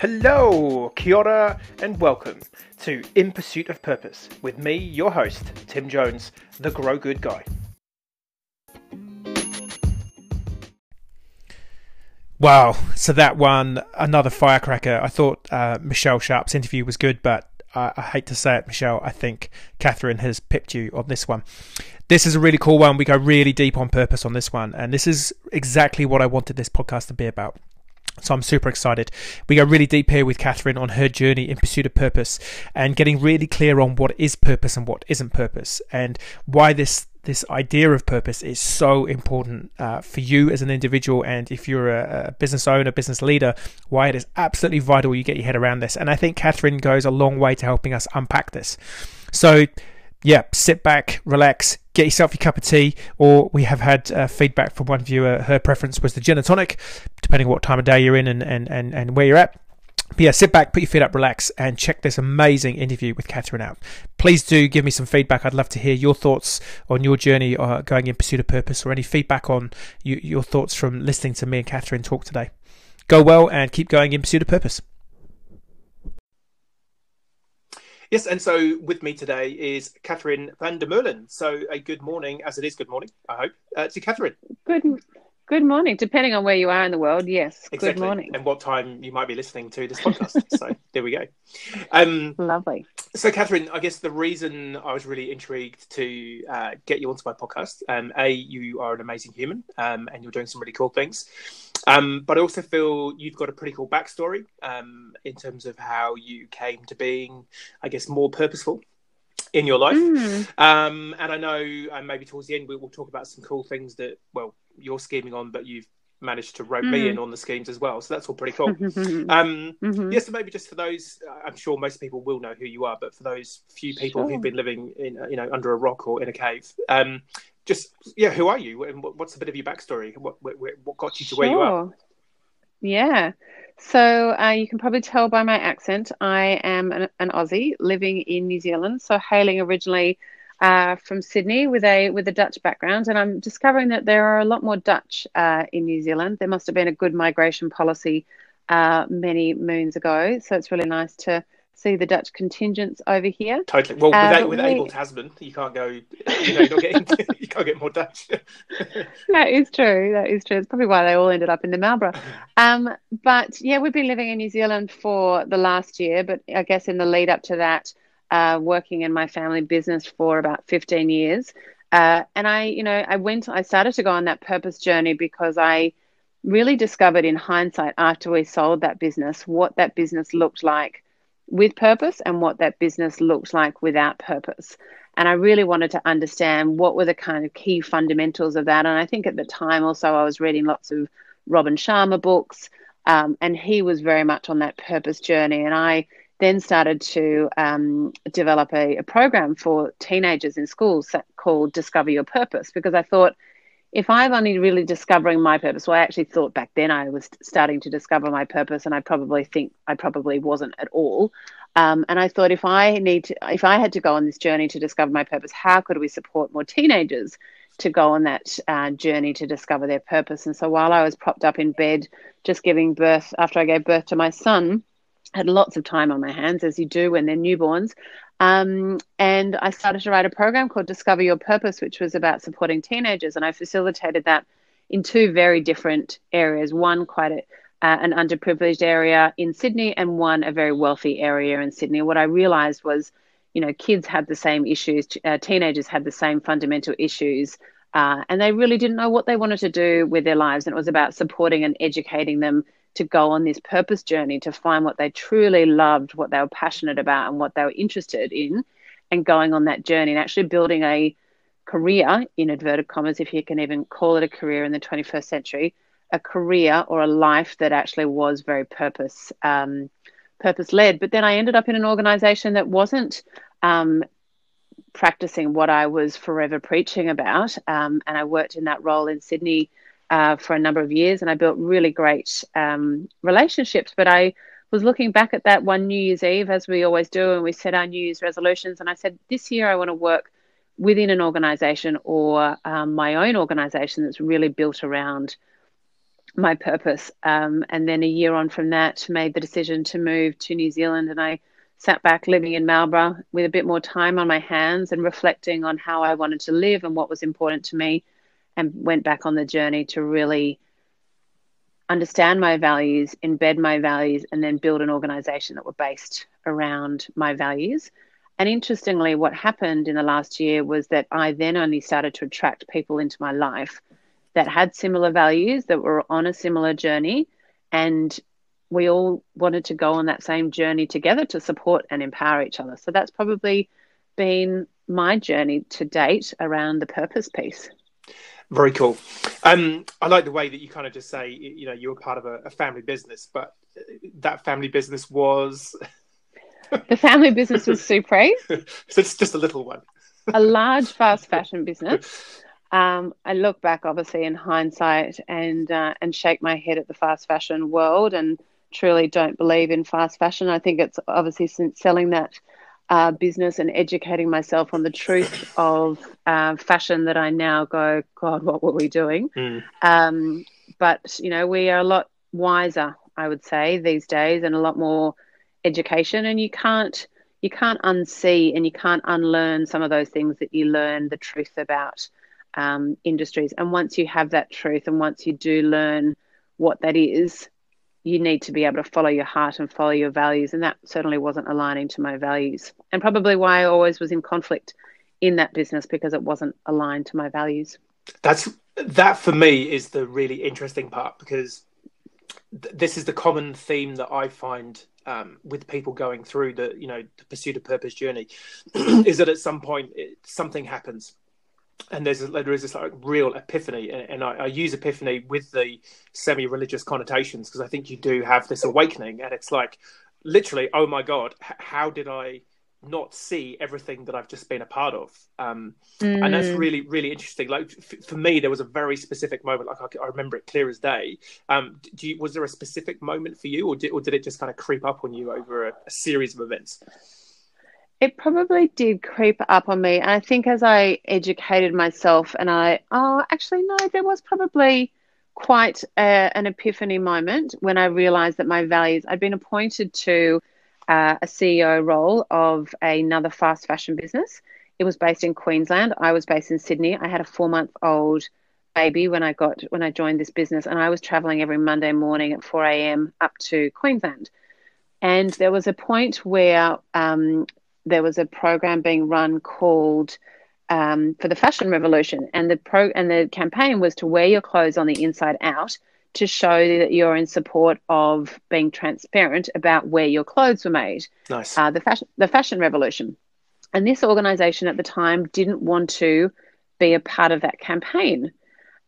Hello, kia ora, and welcome to In Pursuit of Purpose with me, your host, Tim Jones, the Grow Good Guy. Wow, so that one, another firecracker. I thought uh, Michelle Sharp's interview was good, but I, I hate to say it, Michelle, I think Catherine has pipped you on this one. This is a really cool one. We go really deep on purpose on this one, and this is exactly what I wanted this podcast to be about. So I'm super excited. We go really deep here with Catherine on her journey in pursuit of purpose and getting really clear on what is purpose and what isn't purpose and why this this idea of purpose is so important uh, for you as an individual and if you're a, a, business owner business leader why it is absolutely vital you get your head around this and i think catherine goes a long way to helping us unpack this so yeah, sit back, relax, get yourself your cup of tea. Or we have had uh, feedback from one viewer, her preference was the gin and tonic, depending on what time of day you're in and, and, and, and where you're at. But yeah, sit back, put your feet up, relax, and check this amazing interview with Catherine out. Please do give me some feedback. I'd love to hear your thoughts on your journey uh, going in pursuit of purpose or any feedback on you, your thoughts from listening to me and Catherine talk today. Go well and keep going in pursuit of purpose. Yes, and so with me today is Catherine van der Meulen. So a good morning, as it is good morning, I hope, uh, to Catherine. Good Good morning, depending on where you are in the world. Yes, exactly. good morning. And what time you might be listening to this podcast. so there we go. Um, Lovely. So, Catherine, I guess the reason I was really intrigued to uh, get you onto my podcast, um, A, you are an amazing human um, and you're doing some really cool things. Um, but I also feel you've got a pretty cool backstory um, in terms of how you came to being, I guess, more purposeful in your life. Mm. Um, and I know uh, maybe towards the end we will talk about some cool things that, well, you're scheming on, but you've managed to rope mm. me in on the schemes as well. So that's all pretty cool. um, mm-hmm. Yes, so maybe just for those, uh, I'm sure most people will know who you are, but for those few people sure. who've been living in, you know, under a rock or in a cave, um, just yeah, who are you? And what's a bit of your backstory? What what, what got you to sure. where you are? Yeah. So uh, you can probably tell by my accent, I am an, an Aussie living in New Zealand. So hailing originally uh, from Sydney with a with a Dutch background, and I'm discovering that there are a lot more Dutch uh, in New Zealand. There must have been a good migration policy uh, many moons ago, so it's really nice to see the Dutch contingents over here. Totally. Well, with, with we... Abel Tasman, you can't go. You know, you, getting, you can't get more Dutch. that is true. That is true. It's probably why they all ended up in the Marlborough. Um, but yeah, we've been living in New Zealand for the last year, but I guess in the lead up to that uh, working in my family business for about 15 years. Uh, and I, you know, I went, I started to go on that purpose journey because I really discovered in hindsight after we sold that business what that business looked like with purpose and what that business looked like without purpose. And I really wanted to understand what were the kind of key fundamentals of that. And I think at the time also I was reading lots of Robin Sharma books, um, and he was very much on that purpose journey. And I then started to um, develop a, a, program for teenagers in schools called Discover Your Purpose because I thought if I'm only really discovering my purpose, well, I actually thought back then I was starting to discover my purpose, and I probably think I probably wasn't at all. Um, and I thought if I need to, if I had to go on this journey to discover my purpose, how could we support more teenagers to go on that uh, journey to discover their purpose? And so while I was propped up in bed, just giving birth after I gave birth to my son, had lots of time on my hands, as you do when they're newborns. Um, and I started to write a program called Discover Your Purpose, which was about supporting teenagers. And I facilitated that in two very different areas one, quite a, uh, an underprivileged area in Sydney, and one, a very wealthy area in Sydney. What I realized was, you know, kids had the same issues, uh, teenagers had the same fundamental issues. Uh, and they really didn't know what they wanted to do with their lives. And it was about supporting and educating them to go on this purpose journey to find what they truly loved, what they were passionate about, and what they were interested in, and going on that journey and actually building a career, in inverted commas, if you can even call it a career in the 21st century, a career or a life that actually was very purpose um, purpose led. But then I ended up in an organization that wasn't um, practicing what I was forever preaching about, um, and I worked in that role in Sydney uh, for a number of years, and I built really great um, relationships. But I was looking back at that one New Year's Eve, as we always do, and we set our New Year's resolutions. And I said, this year I want to work within an organization or um, my own organization that's really built around my purpose. Um, and then a year on from that, made the decision to move to New Zealand. And I sat back living in Marlborough with a bit more time on my hands and reflecting on how I wanted to live and what was important to me, and went back on the journey to really understand my values, embed my values, and then build an organization that were based around my values. And interestingly, what happened in the last year was that I then only started to attract people into my life that had similar values, that were on a similar journey, and we all wanted to go on that same journey together to support and empower each other. So that's probably been my journey to date around the purpose piece. Very cool. Um, I like the way that you kind of just say, you know, you were part of a, a family business, but that family business was. the family business was Supre. so it's just a little one. a large fast fashion business. Um, I look back, obviously, in hindsight, and uh, and shake my head at the fast fashion world, and truly don't believe in fast fashion. I think it's obviously since selling that uh, business and educating myself on the truth of uh, fashion that I now go, God, what were we doing? Mm. Um, but you know, we are a lot wiser, I would say, these days, and a lot more education. And you can't you can't unsee and you can't unlearn some of those things that you learn the truth about um, industries. And once you have that truth, and once you do learn what that is, you need to be able to follow your heart and follow your values. And that certainly wasn't aligning to my values. And probably why I always was in conflict in that business because it wasn't aligned to my values. That's that for me is the really interesting part because th- this is the common theme that I find um, with people going through the you know the pursuit of purpose journey is that at some point it, something happens and there's a, there is this like real epiphany, and, I, I, use epiphany with the semi-religious connotations because I think you do have this awakening, and it's like literally, oh my god, how did I not see everything that I've just been a part of? Um, mm. And that's mm. really really interesting. Like f- for me, there was a very specific moment, like I, I remember it clear as day. Um, you, was there a specific moment for you, or did, or did it just kind of creep up on you over a, a series of events? It probably did creep up on me. And I think as I educated myself, and I, oh, actually, no, there was probably quite a, an epiphany moment when I realized that my values, I'd been appointed to uh, a CEO role of another fast fashion business. It was based in Queensland. I was based in Sydney. I had a four month old baby when I got when I joined this business, and I was traveling every Monday morning at 4 a.m. up to Queensland. And there was a point where um, there was a program being run called um, for the fashion revolution, and the pro and the campaign was to wear your clothes on the inside out to show that you're in support of being transparent about where your clothes were made. Nice. Uh, the fashion the fashion revolution, and this organization at the time didn't want to be a part of that campaign,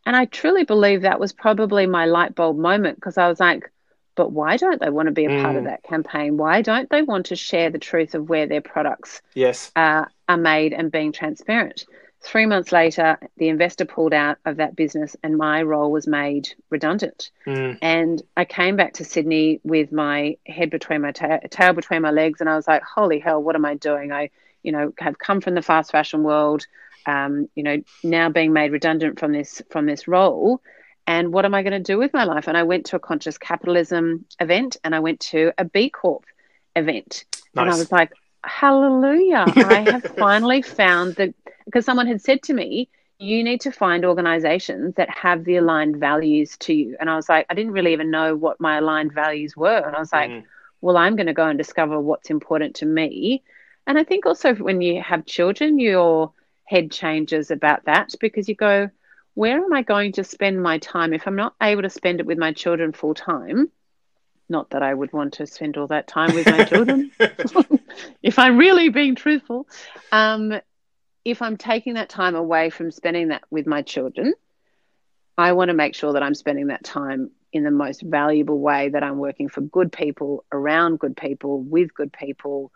and I truly believe that was probably my light bulb moment because I was like but why don't they want to be a part of mm. that campaign? Why don't they want to share the truth of where their products yes. uh, are made and being transparent? Three months later, the investor pulled out of that business and my role was made redundant. Mm. And I came back to Sydney with my head between my ta- tail between my legs and I was like, holy hell, what am I doing? I, you know, have come from the fast fashion world, um, you know, now being made redundant from this from this role and what am I going to do with my life? And I went to a conscious capitalism event and I went to a B Corp event. Nice. And I was like, hallelujah, I have finally found that because someone had said to me, you need to find organizations that have the aligned values to you. And I was like, I didn't really even know what my aligned values were. And I was like, mm. well, I'm going to go and discover what's important to me. And I think also when you have children, your head changes about that because you go, where am I going to spend my time if I'm not able to spend it with my children full time? Not that I would want to spend all that time with my children, if I'm really being truthful. Um, if I'm taking that time away from spending that with my children, I want to make sure that I'm spending that time in the most valuable way, that I'm working for good people, around good people, with good people,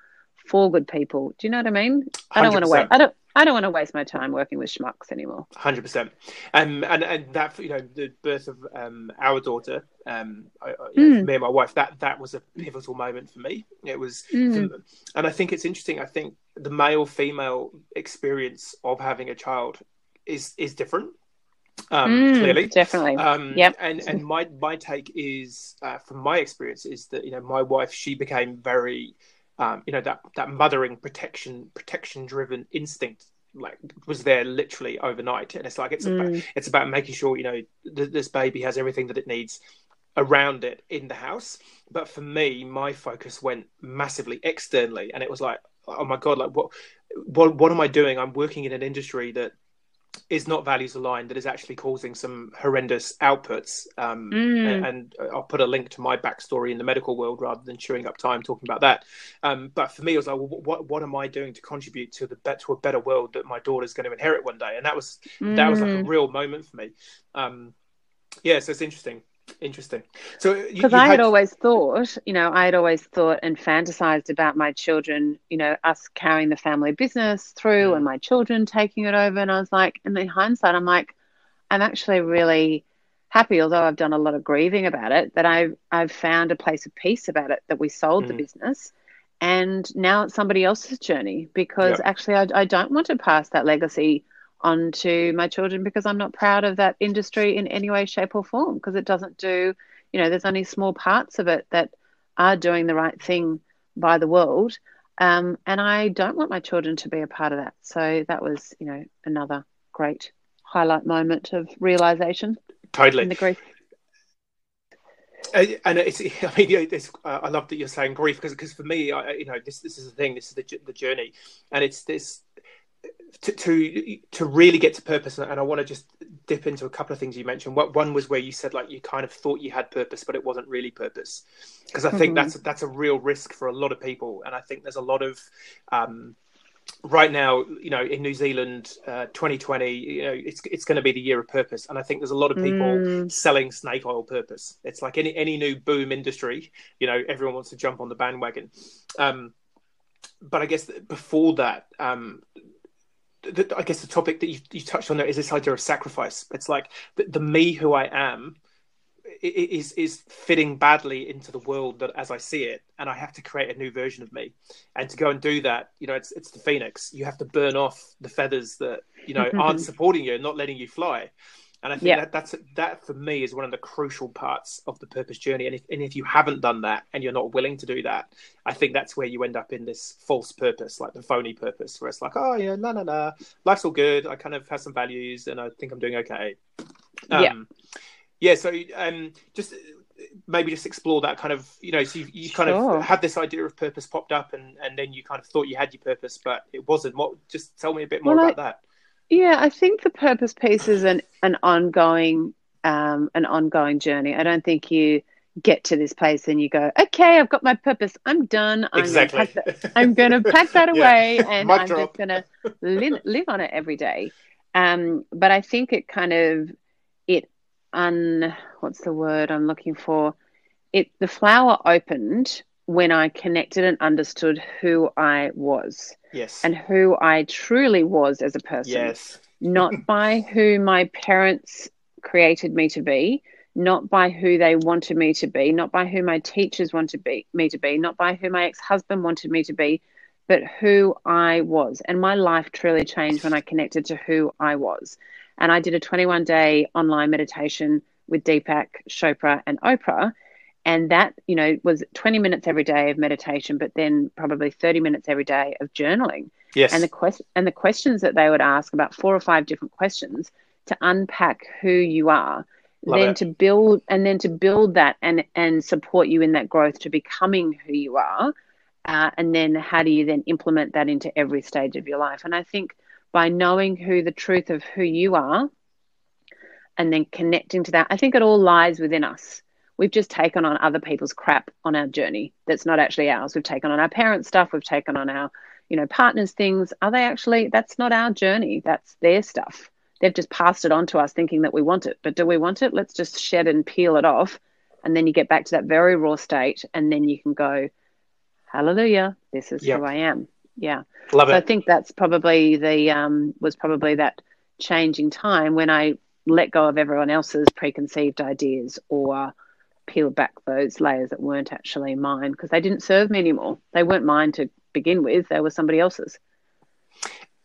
for good people. Do you know what I mean? I don't 100%. want to wait. I don't. I don't want to waste my time working with schmucks anymore. Hundred percent. Um, and and that you know the birth of um, our daughter, um, I, mm. me and my wife, that that was a pivotal moment for me. It was, mm. and I think it's interesting. I think the male female experience of having a child is is different. Um, mm, clearly, definitely. Um, yep. And and my my take is, uh, from my experience, is that you know my wife she became very, um, you know that that mothering protection protection driven instinct like was there literally overnight. And it's like it's mm. about, it's about making sure you know th- this baby has everything that it needs around it in the house. But for me my focus went massively externally. And it was like oh my god like what what what am i doing? I'm working in an industry that is not values aligned that is actually causing some horrendous outputs um, mm. and, i'll put a link to my backstory in the medical world rather than chewing up time talking about that um, but for me it was like well, what what am i doing to contribute to the to a better world that my daughter's going to inherit one day and that was mm. that was like a mm. real moment for me um, yeah so it's interesting Interesting. So, because I had, had always thought, you know, I had always thought and fantasized about my children, you know, us carrying the family business through mm. and my children taking it over. And I was like, in the hindsight, I'm like, I'm actually really happy, although I've done a lot of grieving about it, that I've I've found a place of peace about it. That we sold mm. the business, and now it's somebody else's journey because yep. actually I, I don't want to pass that legacy onto my children because I'm not proud of that industry in any way, shape, or form because it doesn't do, you know, there's only small parts of it that are doing the right thing by the world. Um, and I don't want my children to be a part of that. So that was, you know, another great highlight moment of realization. Totally. In the grief. Uh, and it's, I mean, it's, uh, I love that you're saying grief because, because for me, I, you know, this this is the thing, this is the the journey, and it's this to, to to really get to purpose and i want to just dip into a couple of things you mentioned what one was where you said like you kind of thought you had purpose but it wasn't really purpose because i think mm-hmm. that's that's a real risk for a lot of people and i think there's a lot of um, right now you know in new zealand uh, 2020 you know it's it's going to be the year of purpose and i think there's a lot of people mm. selling snake oil purpose it's like any any new boom industry you know everyone wants to jump on the bandwagon um, but I guess before that, um, the, I guess the topic that you, you touched on there is this idea of sacrifice. It's like the, the me who I am is is fitting badly into the world that as I see it, and I have to create a new version of me. And to go and do that, you know, it's it's the phoenix. You have to burn off the feathers that you know aren't supporting you and not letting you fly. And I think yeah. that that's that for me is one of the crucial parts of the purpose journey. And if and if you haven't done that and you're not willing to do that, I think that's where you end up in this false purpose, like the phony purpose, where it's like, oh yeah, no, no, no, life's all good. I kind of have some values, and I think I'm doing okay. Um, yeah, yeah. So um, just maybe just explore that kind of you know so you, you kind sure. of had this idea of purpose popped up and and then you kind of thought you had your purpose but it wasn't what just tell me a bit more well, about I, that yeah, I think the purpose piece is an an ongoing um, an ongoing journey. I don't think you get to this place and you go, okay, I've got my purpose. I'm done. I'm exactly. Gonna that, I'm going to pack that away yeah. and I'm drop. just going to live, live on it every day. Um, but I think it kind of it un what's the word I'm looking for? It the flower opened when I connected and understood who I was. Yes. And who I truly was as a person. Yes. not by who my parents created me to be, not by who they wanted me to be, not by who my teachers wanted be, me to be, not by who my ex husband wanted me to be, but who I was. And my life truly changed when I connected to who I was. And I did a 21 day online meditation with Deepak Chopra and Oprah and that you know was 20 minutes every day of meditation but then probably 30 minutes every day of journaling. Yes. And the quest and the questions that they would ask about four or five different questions to unpack who you are. Love then it. to build and then to build that and and support you in that growth to becoming who you are uh, and then how do you then implement that into every stage of your life? And i think by knowing who the truth of who you are and then connecting to that i think it all lies within us we've just taken on other people's crap on our journey that's not actually ours. We've taken on our parents' stuff, we've taken on our, you know, partners' things. Are they actually, that's not our journey, that's their stuff. They've just passed it on to us thinking that we want it. But do we want it? Let's just shed and peel it off. And then you get back to that very raw state, and then you can go, Hallelujah, this is yep. who I am. Yeah. Love so it. I think that's probably the, um, was probably that changing time when I let go of everyone else's preconceived ideas or peel back those layers that weren't actually mine because they didn't serve me anymore. They weren't mine to begin with, they were somebody else's.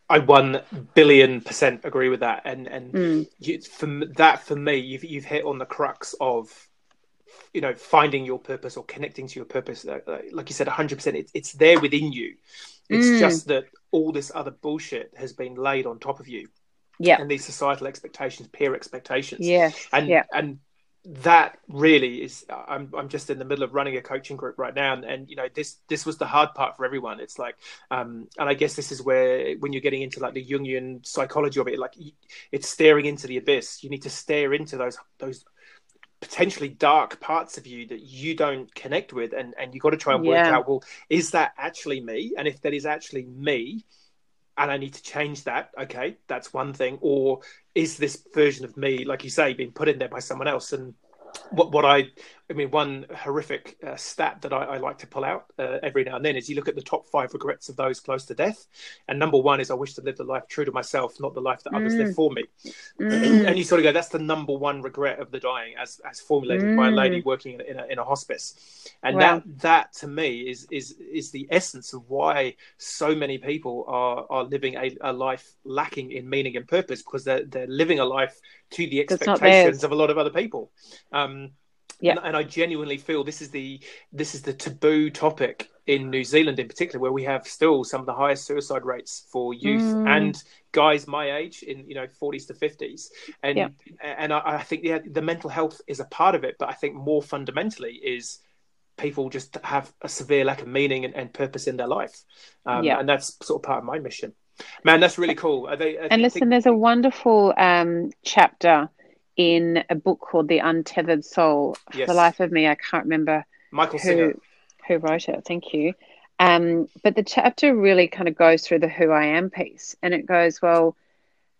I one billion percent agree with that, and and Mm. you, for that for me, you've you've hit on the crux of you know finding your purpose or connecting to your purpose. Like you said, hundred percent, it's it's there within you. It's Mm. just that all this other bullshit has been laid on top of you, Yeah. and these societal expectations, peer expectations, Yeah, and yeah. and that really is I'm I'm just in the middle of running a coaching group right now and, and you know this this was the hard part for everyone. It's like um and I guess this is where when you're getting into like the Jungian psychology of it like it's staring into the abyss. You need to stare into those those potentially dark parts of you that you don't connect with and and you got to try and work Yeah. out well is that actually me? And if that is actually me and I need to change that. Okay, that's one thing. Or is this version of me, like you say, being put in there by someone else? And what what I I mean, one horrific uh, stat that I, I like to pull out uh, every now and then is you look at the top five regrets of those close to death, and number one is I wish to live the life true to myself, not the life that others Mm. live for me. Mm. and you sort of go, that's the number one regret of the dying, as as formulated by a lady Mm. working in a, in a, in a hospice, and Wow. that that to me is is is the essence of why so many people are are living a, a life lacking in meaning and purpose because they're they're living a life to the expectations of a lot of other people. Um, Yeah. and, and I genuinely feel this is the this is the taboo topic in New Zealand in particular, where we have still some of the highest suicide rates for youth Mm. and guys my age in you know 40s to 50s and Yeah. and I, I think yeah the mental health is a part of it but i think more fundamentally is people just have a severe lack of meaning and, and purpose in their life um, Yeah. and that's sort of part of my mission man that's really cool Are they, I And listen, think- there's a wonderful um, chapter in a book called The Untethered Soul. For Yes. the life of me, I can't remember michael singer who who wrote it. Thank you. Um, but the chapter really kind of goes through the who I am piece, and it goes well,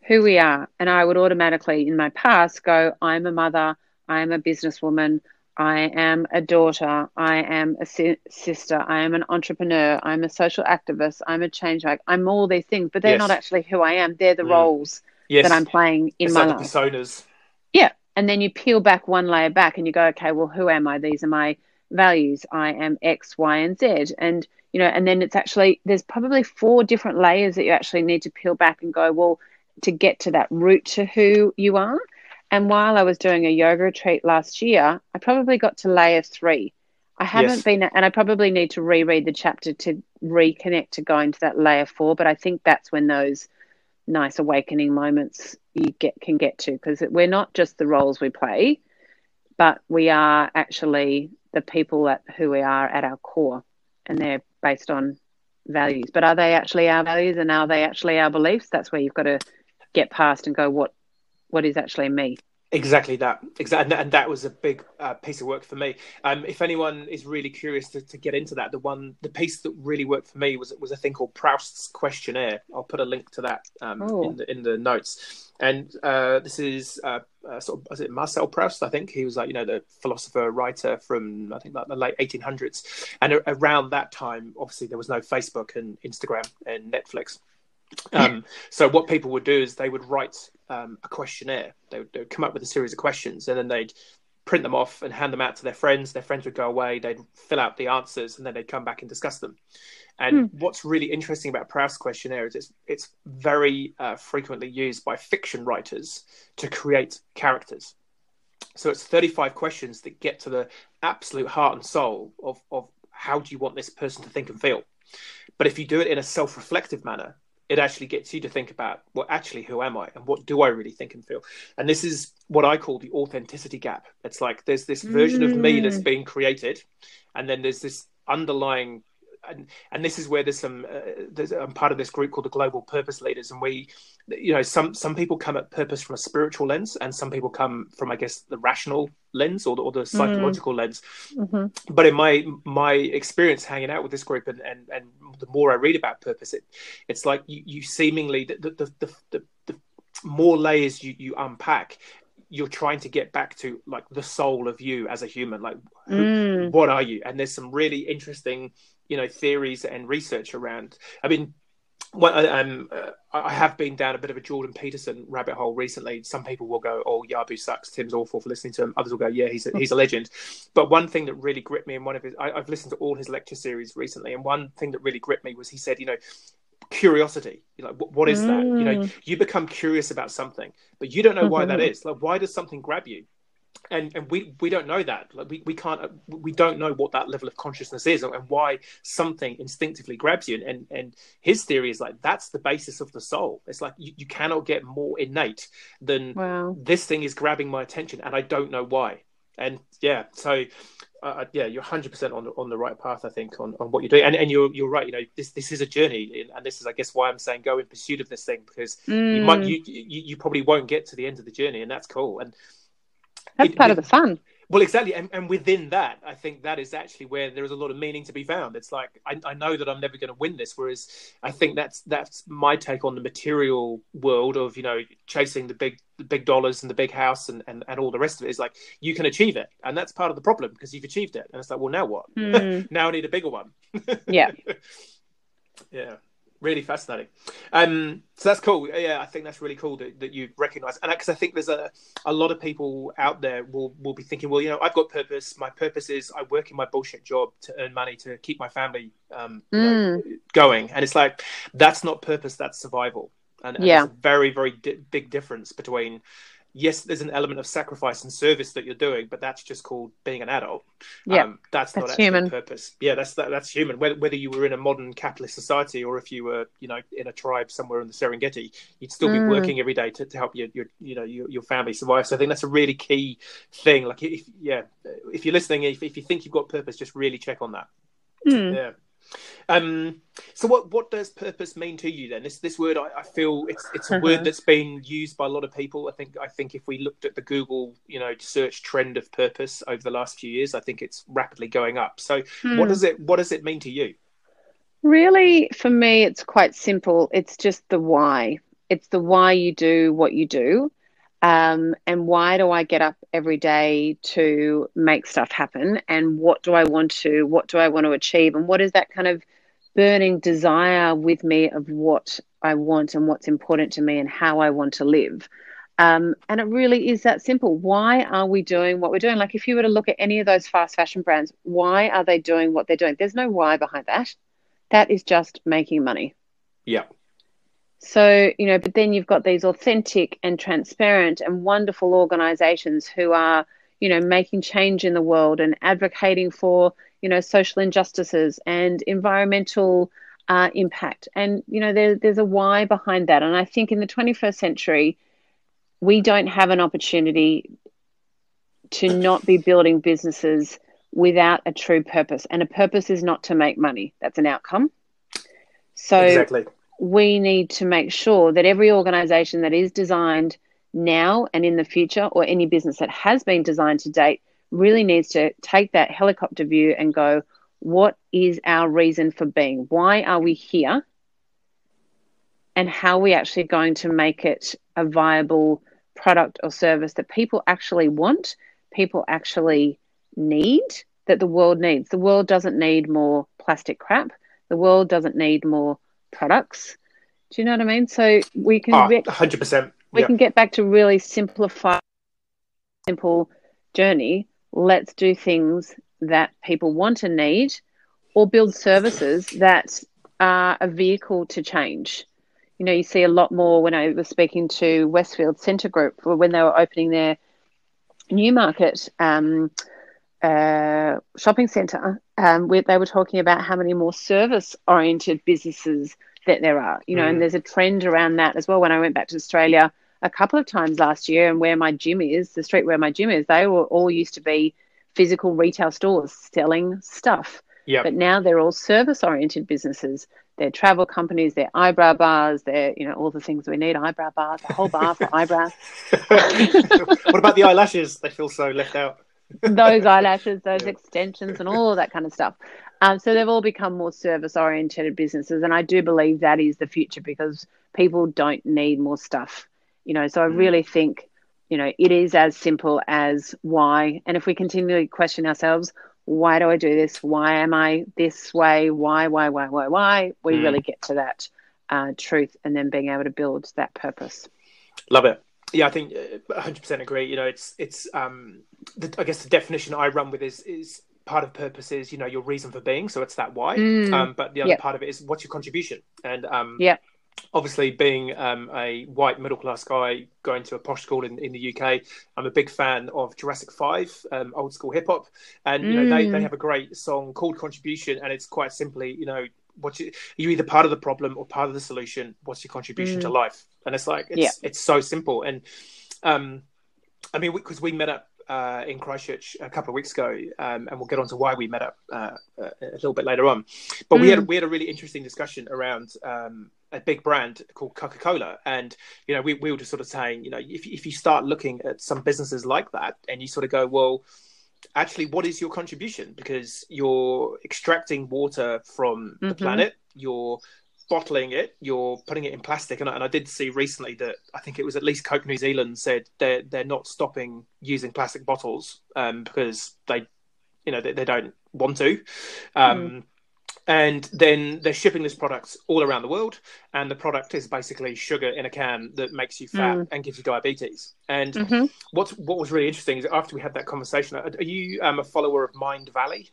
who we are, and I would automatically in my past go, I'm a mother, I am a businesswoman, I am a daughter, I am a si- sister, I am an entrepreneur, I'm a social activist, I'm a change maker, I'm all these things, but they're Yes. not actually who I am. They're the Mm. roles yes that I'm playing in it's my like life. personas Yeah. And then you peel back one layer back and you go, okay, well, who am I? These are my values. I am X, Y, and Z. And, you know, and then it's actually, there's probably four different layers that you actually need to peel back and go, well, to get to that root to who you are. And while I was doing a yoga retreat last year, I probably got to layer three. I haven't Yes. been, and I probably need to reread the chapter to reconnect to go into that layer four. But I think that's when those nice awakening moments you get can get to because we're not just the roles we play, but we are actually the people at who we are at our core, and they're based on values. But are they actually our values, and are they actually our beliefs? That's where you've got to get past and go, what what is actually me? Exactly that. Exactly, and that was a big uh, piece of work for me. Um, if anyone is really curious to, to get into that, the one, the piece that really worked for me was was a thing called Proust's questionnaire. I'll put a link to that um, Oh. in the in the notes. And uh, this is uh, uh, sort of was it Marcel Proust? I think he was like you know the philosopher writer from I think like the late 1800s. And a- around that time, obviously there was no Facebook and Instagram and Netflix. Um, so what people would do is they would write um, a questionnaire. They would, they would come up with a series of questions, and then they'd print them off and hand them out to their friends. Their friends would go away. They'd fill out the answers, and then they'd come back and discuss them. And what's really interesting about Proust's questionnaire is it's it's very uh, frequently used by fiction writers to create characters. So it's 35 questions that get to the absolute heart and soul of, of how do you want this person to think and feel. But if you do it in a self reflective manner, it actually gets you to think about, well, actually, who am I and what do I really think and feel? And this is what I call the authenticity gap. It's like there's this version of me that's Mm. being created, and then there's this underlying. And, and this is where there's some. Uh, there's, I'm part of this group called the Global Purpose Leaders, and we, you know, some some people come at purpose from a spiritual lens, and some people come from, I guess, the rational lens or the, or the psychological lens hmm but in my my experience hanging out with this group and and, and the more I read about purpose, it it's like you, you seemingly the the, the the the more layers you you unpack, you're trying to get back to like the soul of you as a human, like who, Mm. what are you? And there's some really interesting you know theories and research around. I mean. Well, I- um, I have been down a bit of a Jordan Peterson rabbit hole recently. Some people will go, "Oh, Yabu sucks. Tim's awful for listening to him." Others will go, "Yeah, he's a, he's a legend." But one thing that really gripped me in one of his, I, I've listened to all his lecture series recently, and one thing that really gripped me was he said, you know, curiosity. You're like, what is that? You know, Mm. you become curious about something, but you don't know why that Mhm. is. Like, why does something grab you? And and we we don't know that. Like, we we can't uh, we don't know what that level of consciousness is and why something instinctively grabs you. And and his theory is like that's the basis of the soul. It's like you, you cannot get more innate than Wow. this thing is grabbing my attention and I don't know why. And yeah, so uh, yeah, you're 100% on the, on the right path, I think, on, on what you're doing. And, and you're you're right. You know, this this is a journey, and this is, I guess, why I'm saying go in pursuit of this thing because you might Mm. you, you you probably won't get to the end of the journey, and that's cool. And That's it- part it- of the fun. well, exactly, and, and within that, I think that is actually where there is a lot of meaning to be found. It's like I, I know that I'm never going to win this, whereas I think that's that's my take on the material world of you know chasing the big the big dollars and the big house and, and, and all the rest of it is like you can achieve it, and that's part of the problem because you've achieved it, and it's like well now what? Mm. now I need a bigger one. Yeah. yeah, really fascinating. Um, so that's cool. Yeah, I think that's really cool that, that you recognise, and because I think there's a a lot of people out there will will be thinking, well, you know, I've got purpose. My purpose is I work in my bullshit job to earn money to keep my family um, you know, going, and it's like that's not purpose. That's survival, and, and Yeah. very very di- big difference between. Yes, there's an element of sacrifice and service that you're doing, but that's just called being an adult. Yeah, um, that's, not that's actually human. purpose. Yeah, that's that, that's human. Whether, whether you were in a modern capitalist society or if you were, you know, in a tribe somewhere in the Serengeti, you'd still be Mm. working every day to, to help your, your, you know, your, your family survive. So I think that's a really key thing. Like, if yeah, if you're listening, if, if you think you've got purpose, just really check on that. Mm. Yeah. Um. So what what does purpose mean to you then? This this word I, I feel it's it's a word that's been used by a lot of people. I think I think if we looked at the Google you know search trend of purpose over the last few years, I think it's rapidly going up. So what Hmm. does it what does it mean to you? Really, for me, it's quite simple. It's just the why. It's the why you do what you do. Um, and why do I get up every day to make stuff happen? And what do I want to, what do I want to achieve? And what is that kind of burning desire with me of what I want and what's important to me and how I want to live? Um, and it really is that simple. Why are we doing what we're doing? Like, if you were to look at any of those fast fashion brands, why are they doing what they're doing? There's no why behind that. That is just making money. Yeah. So, you know, but then you've got these authentic and transparent and wonderful organizations who are, you know, making change in the world and advocating for, you know, social injustices and environmental uh, impact. And, you know, there, there's a why behind that. And I think in the 21st century, we don't have an opportunity to not be building businesses without a true purpose. And a purpose is not to make money, that's an outcome. So, exactly. We need to make sure that every organization that is designed now and in the future, or any business that has been designed to date, really needs to take that helicopter view and go, what is our reason for being? Why are we here? And how are we actually going to make it a viable product or service that people actually want, people actually need, that the world needs? The world doesn't need more plastic crap. The world doesn't need more products. Do you know what I mean? So we can Ah, re- 100%. we Yeah. can get back to really simplify simple journey. Let's do things that people want and need, or build services that are a vehicle to change. You know, you see a lot more when I was speaking to Westfield Scentre Group when they were opening their Newmarket um, uh, shopping centre, um, where they were talking about how many more service oriented businesses that there are, you know, Mm. and there's a trend around that as well. When I went back to Australia a couple of times last year and where my gym is, the street where my gym is, they were all used to be physical retail stores selling stuff. Yeah. But now they're all service oriented businesses. They're travel companies, they're eyebrow bars, they're, you know, all the things we need eyebrow bars, a whole bar for eyebrows. what about the eyelashes? They feel so left out. Those eyelashes, those extensions, and all of that kind of stuff. Um, so they've all become more service oriented businesses, and I do believe that is the future because people don't need more stuff, you know. So I Mm. really think, you know, it is as simple as why, and if we continually question ourselves, why do I do this? Why am I this way? Why, why, why, why, why? We Mm. really get to that uh, truth, and then being able to build that purpose. Love it. Yeah, I think uh, 100% agree. You know, it's it's um, the, I guess the definition I run with is is part of purpose is you know your reason for being, so it's that why. Mm. Um, but the other Yep. part of it is what's your contribution, and um, Yep. obviously being um, a white middle class guy going to a posh school in, in the UK, I'm a big fan of Jurassic Five, um, old school hip hop, and you know they, Mm. they have a great song called Contribution, and it's quite simply you know what you, you're either part of the problem or part of the solution. What's your contribution to life? And it's like it's Yeah. it's so simple, and um, I mean because we met up. Uh, in Christchurch a couple of weeks ago, um, and we'll get on to why we met up uh, uh, a little bit later on. But we had we had a really interesting discussion around um, a big brand called Coca Cola, and you know we, we were just sort of saying, you know, if if you start looking at some businesses like that, and you sort of go, well, actually, what is your contribution? Because you're extracting water from the Mhm. planet, you're bottling it, you're putting it in plastic, and I, and I did see recently that I think it was at least Coke New Zealand said they're they're not stopping using plastic bottles um, because they, you know, they, they don't want to. Um, And then they're shipping this product all around the world, and the product is basically sugar in a can that makes you fat Mm. and gives you diabetes. And Mhm. what's what was really interesting is after we had that conversation, are are you um, a follower of Mind Valley?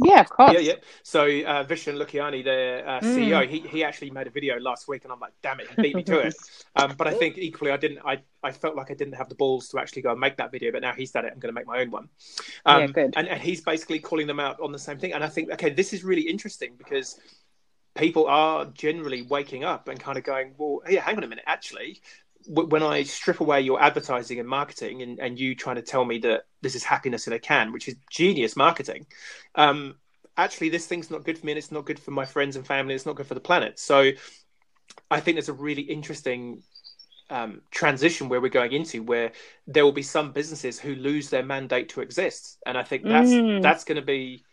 Yeah, of course. Yeah, yeah. So uh, Vishen Lakhiani, their uh, Mm. CEO, he, he actually made a video last week, and I'm like, damn it, he beat me to it. Um, but I think equally, I didn't. I, I felt like I didn't have the balls to actually go and make that video. But now he's done it. I'm going to make my own one. Um, Yeah, good. And, and he's basically calling them out on the same thing. And I think, okay, this is really interesting because people are generally waking up and kind of going, well, yeah, hang on a minute. Actually, when I strip away your advertising and marketing, and, and you trying to tell me that this is happiness in a can, which is genius marketing. Um, actually this thing's not good for me and it's not good for my friends and family it's not good for the planet so i think there's a really interesting um, transition where we're going into where there will be some businesses who lose their mandate to exist and i think that's Mm. that's going to be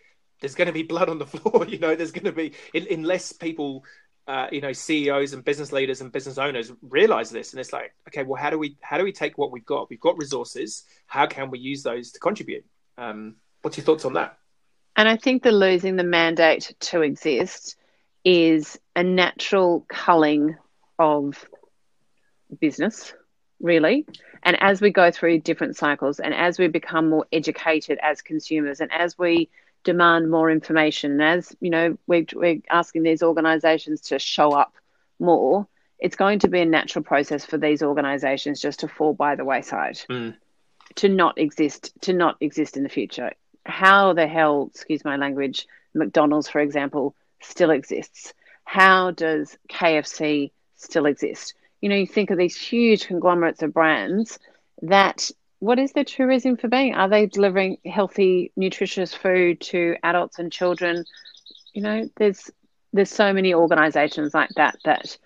there's going to be blood on the floor you know there's going to be un- unless people uh, you know ceos and business leaders and business owners realize this and it's like okay well how do we how do we take what we've got? We've got resources. How can we use those to contribute? Um, what's your thoughts on that? And I think the losing the mandate to exist is a natural culling of business, really. And as we go through different cycles and as we become more educated as consumers and as we demand more information. And as you know we're, we're asking these organizations to show up more it's going to be a natural process for these organizations just to fall by the wayside. Mm. to not exist to not exist in the future. How the hell excuse my language mcdonald's for example still exists. How does kfc still exist? You know you think of these huge conglomerates of brands that what is their true reason for being? Are they delivering healthy nutritious food to adults and children? You know there's there's so many organizations like that that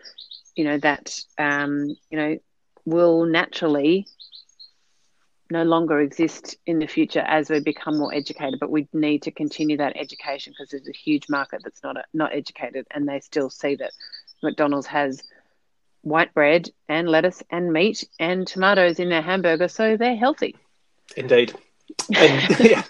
you know that um, you know will naturally no longer exist in the future as we become more educated but we need to continue that education because there's a huge market that's not not educated and they still see that McDonald's has white bread and lettuce and meat and tomatoes in their hamburger so they're healthy Indeed. And, yeah.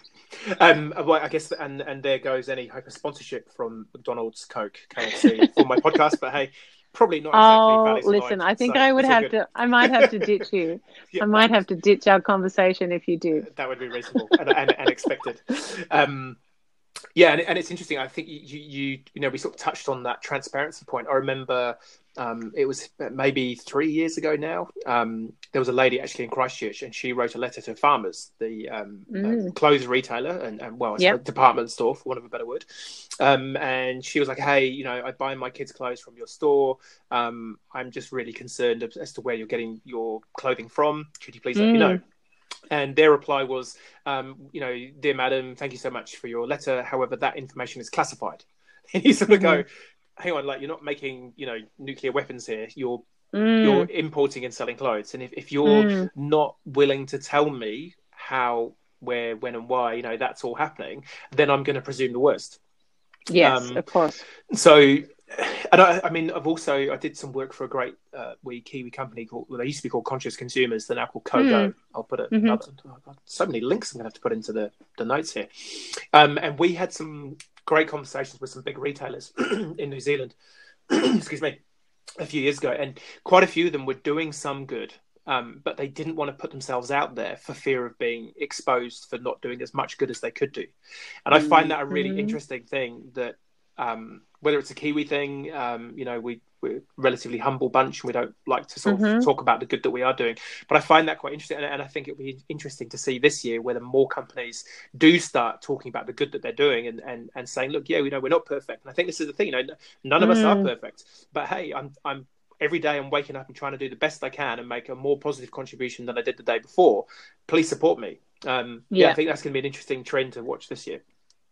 Um, well, I guess, and and there goes any hope of sponsorship from McDonald's, Coke, KFC for my podcast. But hey, probably not. Exactly Oh, listen, I think so I would have good. to, I might have to ditch you. Yeah, I might have to ditch our conversation if you do. That would be reasonable and, and, and expected. Um, yeah, and, and it's interesting. I think you, you, you, know, we sort of touched on that transparency point. I remember um, it was maybe three years ago now. Um, there was a lady actually in Christchurch, and she wrote a letter to farmers, the um, uh, Mm. clothes retailer, and, and well, Yep. department store, for want of a better word. Um, and she was like, "Hey, you know, I buy my kids' clothes from your store. Um, I'm just really concerned as- to where you're getting your clothing from. Could you please let me Mm. know?" And their reply was, um, you know, dear madam, thank you so much for your letter. However, that information is classified. And you sort of go, hang on, like you're not making, you know, nuclear weapons here. You're Mm. you're importing and selling clothes. And if, if you're Mm. not willing to tell me how, where, when, and why, you know, that's all happening, then I'm going to presume the worst. Yes, um, of course. So, and I, I mean, I've also I did some work for a great uh, wee Kiwi company called well, they used to be called Conscious Consumers. They're now called Kogo. I'll put it. Another, God, so many links I'm going to have to put into the the notes here. Um, and we had some great conversations with some big retailers in New Zealand. excuse me, a few years ago, and quite a few of them were doing some good. um, but they didn't want to put themselves out there for fear of being exposed for not doing as much good as they could do. And I find that a really mm-hmm. interesting thing that um, whether it's a Kiwi thing, um, you know, we we're a relatively humble bunch and we don't like to sort mm-hmm. of talk about the good that we are doing. But I find that quite interesting, and, and I think it'll be interesting to see this year whether more companies do start talking about the good that they're doing and and, and saying, look, yeah, we know we're not perfect, and I think this is the thing, you know, none of mm. us are mm. perfect, but hey, I'm I'm every day I'm waking up and trying to do the best I can and make a more positive contribution than I did the day before. Please support me. Um, yeah. yeah, I think that's going to be an interesting trend to watch this year.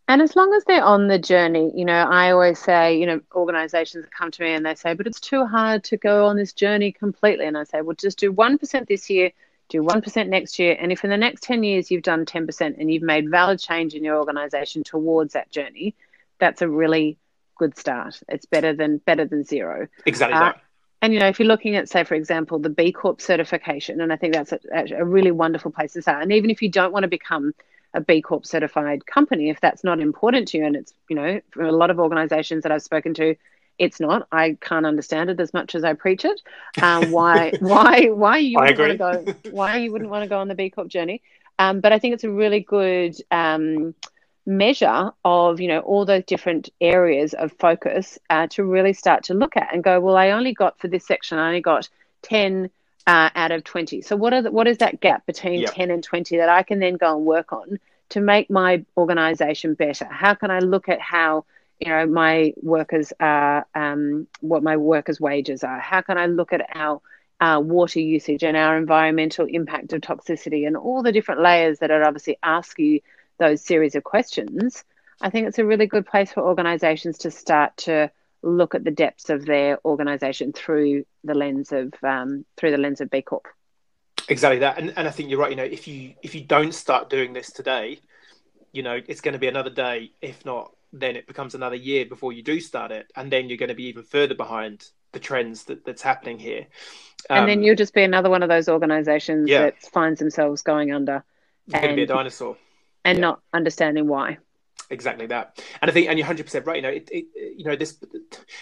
And as long as they're on the journey, you know, I always say, you know, organizations come to me and they say, but it's too hard to go on this journey completely. And I say, well, just do 1% this year, do 1% next year. And if in the next 10 years you've done 10% and you've made valid change in your organization towards that journey, that's a really good start. It's better than better than zero. Exactly. Uh, and you know, if you're looking at, say, for example, the B Corp certification, and I think that's a, a really wonderful place to start. And even if you don't want to become a B Corp certified company if that's not important to you. And it's, you know, for a lot of organizations that I've spoken to, it's not. I can't understand it as much as I preach it. Um, why, why, why you wouldn't want to go? Why you wouldn't want to go on the B Corp journey? Um, but I think it's a really good um, measure of you know all those different areas of focus uh, to really start to look at and go. Well, I only got for this section. I only got ten uh, out of 20. So what are the, what is that gap between yep. 10 and 20 that I can then go and work on to make my organization better? How can I look at how you know my workers are um, what my workers wages are? How can I look at our uh, water usage and our environmental impact of toxicity and all the different layers that are obviously ask you those series of questions? I think it's a really good place for organizations to start to look at the depths of their organization through the lens of um, through the lens of B Corp. Exactly that, and and I think you're right. You know, if you if you don't start doing this today, you know, it's going to be another day. If not, then it becomes another year before you do start it, and then you're going to be even further behind the trends that, that's happening here. Um, and then um, you'll just be another one of those organizations yeah. that finds themselves going under. It's going to be a dinosaur. And yeah. not understanding why exactly that. And i think and you're 100% right you know it, it, you know this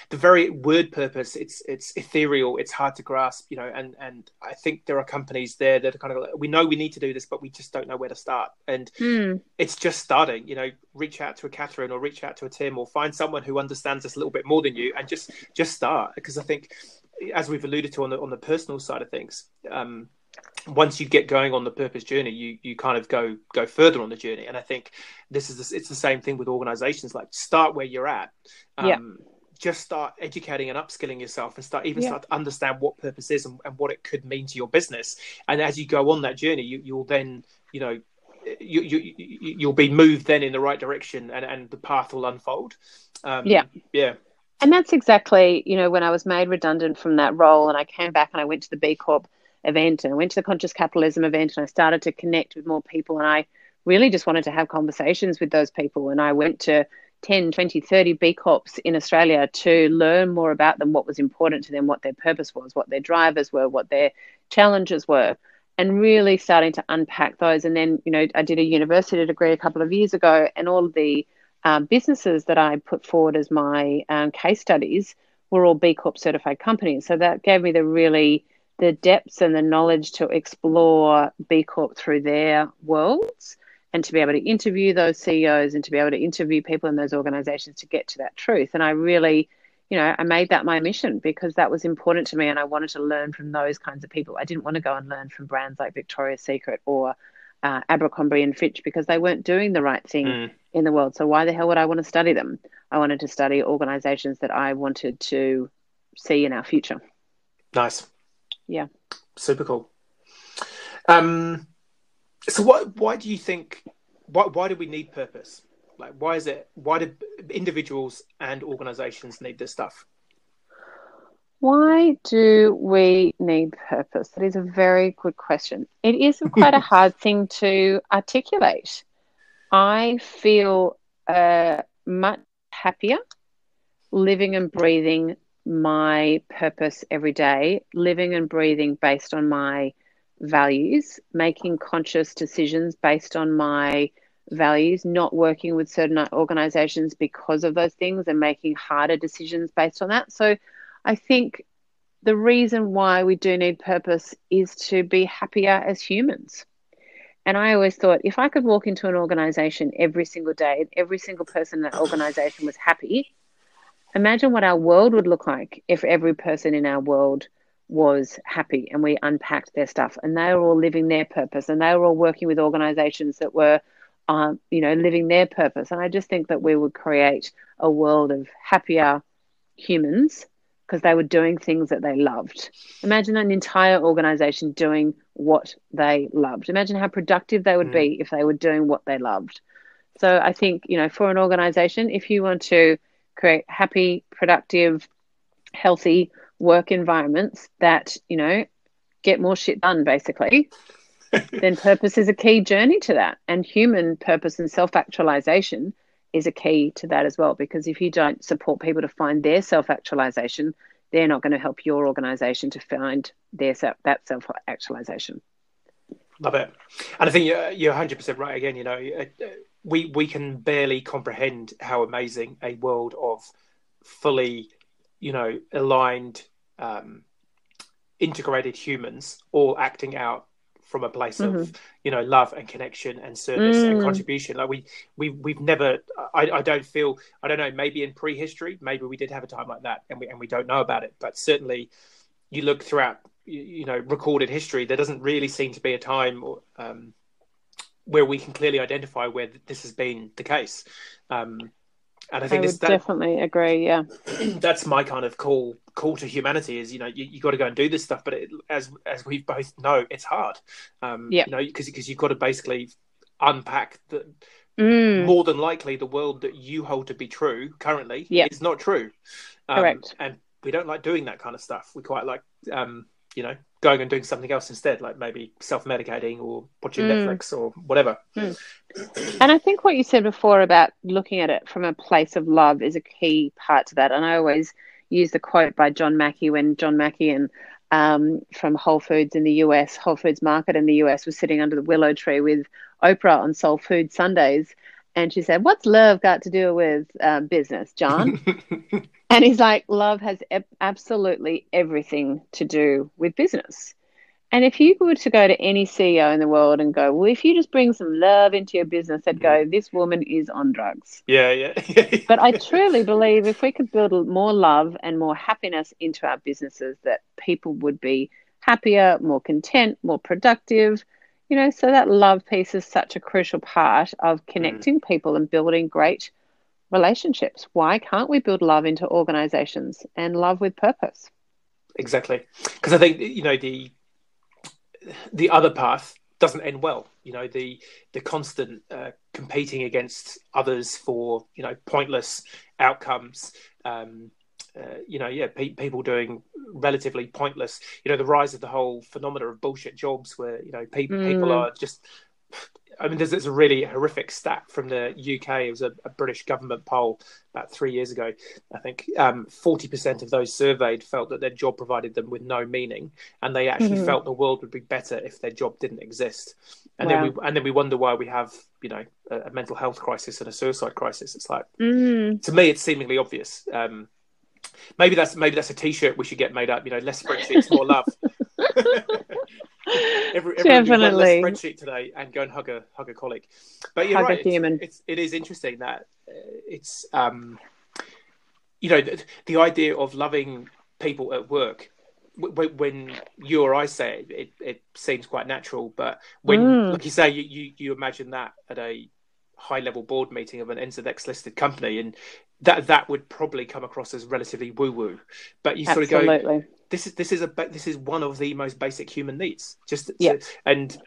the very word purpose it's it's ethereal it's hard to grasp you know and and i think there are companies there that are kind of like, we know we need to do this but we just don't know where to start. And mm. it's just starting you know reach out to a catherine or reach out to a tim or find someone who understands us a little bit more than you and just just start. Because i think as we've alluded to on the on the personal side of things um once you get going on the purpose journey, you you kind of go go further on the journey. And I think this is the, it's the same thing with organizations. Like start where you're at. Um, yeah. Just start educating and upskilling yourself, and start even yeah. start to understand what purpose is and, and, what it could mean to your business. And as you go on that journey, you, you'll then you know you, you you'll be moved then in the right direction, and and the path will unfold. Um, yeah, yeah. And that's exactly, you know, when I was made redundant from that role and I came back and I went to the B Corp, event and I went to the conscious capitalism event and I started to connect with more people and I really just wanted to have conversations with those people and I went to 10, 20, 30 B Corps in Australia to learn more about them, what was important to them, what their purpose was, what their drivers were, what their challenges were, and really starting to unpack those. And then, you know, I did a university degree a couple of years ago, and all the um, businesses that I put forward as my um, case studies were all B Corp certified companies. So that gave me the really the depths and the knowledge to explore B Corp through their worlds and to be able to interview those CEOs and to be able to interview people in those organizations to get to that truth. And I really, you know, I made that my mission because that was important to me and I wanted to learn from those kinds of people. I didn't want to go and learn from brands like Victoria's Secret or uh, Abercrombie and Fitch because they weren't doing the right thing mm. in the world. So why the hell would I want to study them? I wanted to study organizations that I wanted to see in our future. Nice yeah. Super cool. Um so what why do you think why why do we need purpose? Like why is it why do individuals and organizations need this stuff? Why do we need purpose? That is a very good question. It is quite a hard thing to articulate. I feel uh, much happier living and breathing my purpose every day, living and breathing based on my values, making conscious decisions based on my values, not working with certain organizations because of those things and making harder decisions based on that. So I think the reason why we do need purpose is to be happier as humans. And I always thought if I could walk into an organization every single day and every single person in that organization was happy, imagine what our world would look like if every person in our world was happy and we unpacked their stuff and they were all living their purpose and they were all working with organizations that were um, you know living their purpose and i just think that we would create a world of happier humans because they were doing things that they loved. Imagine an entire organization doing what they loved. Imagine how productive they would mm. be if they were doing what they loved. So I think, you know, for an organization, if you want to create happy, productive, healthy work environments that, you know, get more shit done basically, then purpose is a key journey to that. And human purpose and self actualization is a key to that as well. Because if you don't support people to find their self actualization, they're not going to help your organization to find their that self actualization. Love it, and I think you're, you're 100% right. Again, you know, we we can barely comprehend how amazing a world of fully, you know, aligned, um, integrated humans all acting out from a place mm-hmm. of you know love and connection and service mm. and contribution like we we we've never I, I don't feel i don't know maybe in prehistory maybe we did have a time like that and we and we don't know about it but certainly you look throughout you know recorded history there doesn't really seem to be a time um, where we can clearly identify where this has been the case um, and I think I would that, definitely agree. Yeah, that's my kind of call call to humanity is you know you, you got to go and do this stuff, but it, as as we both know, it's hard. Um, yeah, you know because because you've got to basically unpack the mm. more than likely the world that you hold to be true currently yep. is not true. Um, Correct. And we don't like doing that kind of stuff. We quite like um, you know going and doing something else instead, like maybe self medicating or watching mm. Netflix or whatever. Mm. And I think what you said before about looking at it from a place of love is a key part to that. And I always use the quote by John Mackey when John Mackey and um, from Whole Foods in the US, Whole Foods Market in the US, was sitting under the willow tree with Oprah on Soul Food Sundays. And she said, What's love got to do with um, business, John? And he's like, love has absolutely everything to do with business. And if you were to go to any CEO in the world and go, well, if you just bring some love into your business, they'd go, this woman is on drugs. Yeah, yeah. but I truly believe if we could build more love and more happiness into our businesses, that people would be happier, more content, more productive. You know, so that love piece is such a crucial part of mm. connecting mm. people and building great relationships. Why can't we build love into organizations and love with purpose? Exactly. Because I think, you know, the the other path doesn't end well. You know, the the constant uh, competing against others for you know pointless outcomes. Um, uh, you know, yeah, pe- people doing relatively pointless. You know, the rise of the whole phenomena of bullshit jobs, where you know pe- mm. people are just I mean, there's, there's, a really horrific stat from the UK. It was a, a British government poll about three years ago. I think um, 40% of those surveyed felt that their job provided them with no meaning, and they actually mm-hmm. felt the world would be better if their job didn't exist. And wow. then we and then we wonder why we have you know a, a mental health crisis and a suicide crisis. It's like mm. to me, it's seemingly obvious. Um, maybe that's maybe that's a T-shirt we should get made up. You know, less spreadsheets, more love. Every, Definitely. spreadsheet today and go and hug a hug a colleague. But you're hug right. It's, it's, it is interesting that uh, it's um, you know the, the, idea of loving people at work. When you or I say it, it, it seems quite natural. But when, mm. like you say, you, you, you imagine that at a high level board meeting of an NZX listed company, and that that would probably come across as relatively woo woo. But you Absolutely. sort of go, this is this is a this is one of the most basic human needs. Just to, and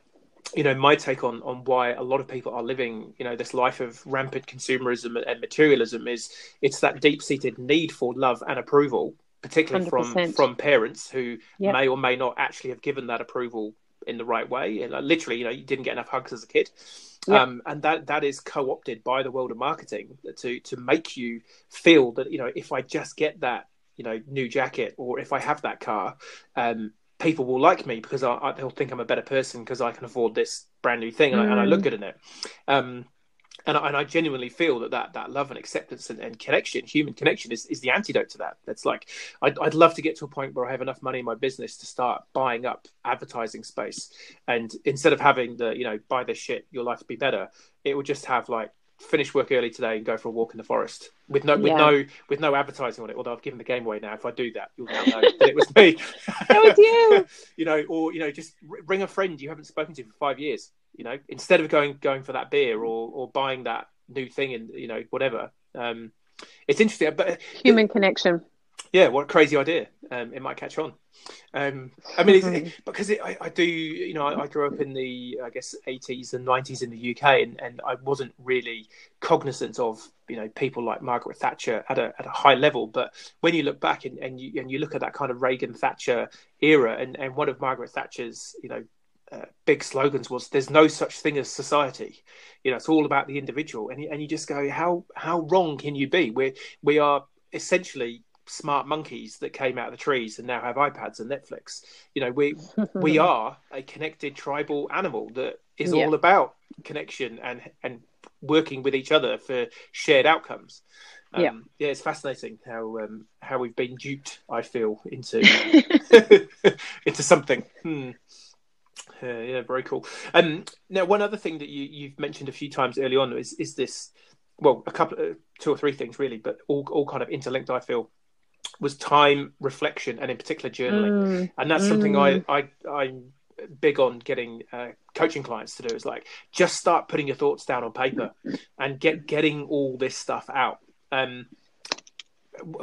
you know my take on on why a lot of people are living you know this life of rampant consumerism and materialism is it's that deep seated need for love and approval particularly 100%. from from parents who yep. may or may not actually have given that approval in the right way and literally you know you didn't get enough hugs as a kid yep. um, and that that is co-opted by the world of marketing to to make you feel that you know if i just get that you know new jacket or if I have that car, um, people will like me because I, I, they'll think I'm a better person because I can afford this brand new thing and, mm. I, and I, look mm. good in it. Um, and I, and I genuinely feel that that, that love and acceptance and, and connection, human connection, is, is the antidote to that. It's like I'd, I'd love to get to a point where I have enough money in my business to start buying up advertising space, and instead of having the you know buy this shit, your life will be better, it would just have like finish work early today and go for a walk in the forest with no with yeah. no with no advertising on it. Although I've given the game away now. If I do that, you'll now know that it was me. it was you. you know, or you know, just ring a friend you haven't spoken to for five years. You know, instead of going going for that beer or or buying that new thing and you know whatever. Um, it's interesting, but human it, connection. Yeah, what a crazy idea! Um, it might catch on. Um, I mean, it, because it, I, I, do, you know, I, I, grew up in the, I guess, 80s and 90s in the UK, and, and I wasn't really cognizant of, you know, people like Margaret Thatcher at a at a high level. But when you look back and, and you and you look at that kind of Reagan Thatcher era, and, and one of Margaret Thatcher's, you know, uh, big slogans was "There's no such thing as society." You know, it's all about the individual, and you, and you just go, how how wrong can you be? We we are essentially smart monkeys that came out of the trees and now have iPads and Netflix. You know, we we are a connected tribal animal that is yeah. all about connection and and working with each other for shared outcomes. Um, yeah, yeah, it's fascinating how um, how we've been duped. I feel into into something. Hmm. Yeah, yeah, very cool. Um, now, one other thing that you, you've mentioned a few times early on is is this. Well, a couple, uh, two or three things really, but all all kind of interlinked. I feel was time reflection and in particular journaling, mm, and that's mm. something I I I'm big on getting uh, coaching clients to do. Is like just start putting your thoughts down on paper and get getting all this stuff out. Um,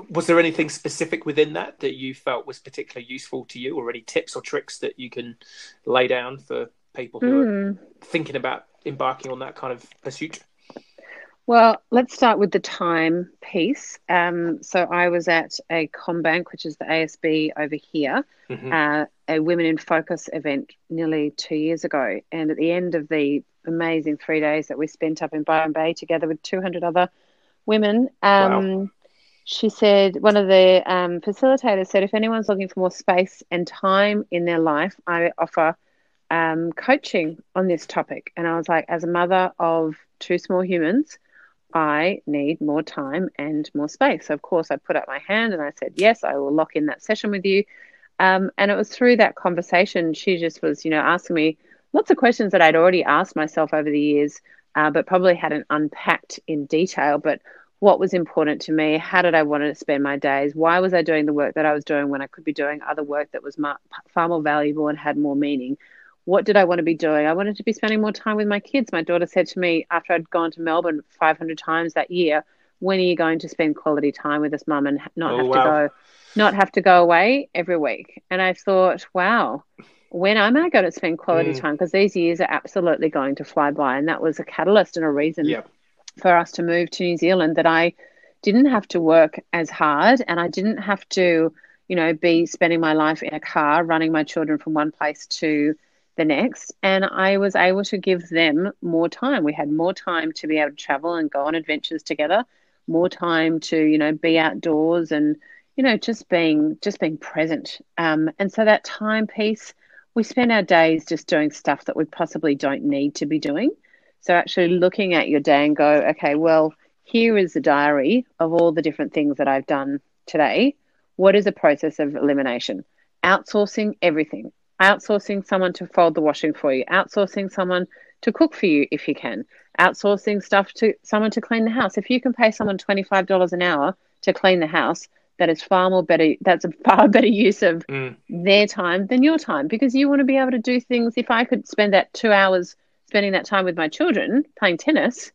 was there anything specific within that that you felt was particularly useful to you, or any tips or tricks that you can lay down for people who mm. are thinking about embarking on that kind of pursuit? Well, let's start with the time piece. Um, so I was at a CommBank, which is the ASB over here, mm-hmm. uh, a Women in Focus event nearly two years ago. And at the end of the amazing three days that we spent up in Byron Bay together with 200 other women, um, wow she said one of the um, facilitators said if anyone's looking for more space and time in their life i offer um, coaching on this topic and i was like as a mother of two small humans i need more time and more space. So of course i put up my hand and i said yes i will lock in that session with you. Um, and it was through that conversation she just was you know asking me lots of questions that i'd already asked myself over the years uh, but probably hadn't unpacked in detail. But what was important to me, how did I want to spend my days, why was I doing the work that I was doing when I could be doing other work that was far more valuable and had more meaning. What did I want to be doing? I wanted to be spending more time with my kids. My daughter said to me after I'd gone to Melbourne 500 times that year, "When are you going to spend quality time with us, mum, and not oh, have wow. to go, not have to go away every week?" And I thought, "Wow, when am I going to spend quality mm. time? Because these years are absolutely going to fly by. And that was a catalyst and a reason yep for us to move to New Zealand that I didn't have to work as hard and I didn't have to, you know, be spending my life in a car running my children from one place to the next. And I was able to give them more time. We had more time to be able to travel and go on adventures together, more time to, you know, be outdoors and, you know, just being just being present. Um, and so that time piece, we spend our days just doing stuff that we possibly don't need to be doing. So actually looking at your day and go, okay, well, here is the diary of all the different things that I've done today. What is a process of elimination? Outsourcing everything. Outsourcing someone to fold the washing for you. Outsourcing someone to cook for you if you can. Outsourcing stuff to someone to clean the house. If you can pay someone $25 an hour to clean the house, that is far more better that's a far better use of mm. their time than your time because you want to be able to do things if i could spend that two hours spending that time with my children playing tennis,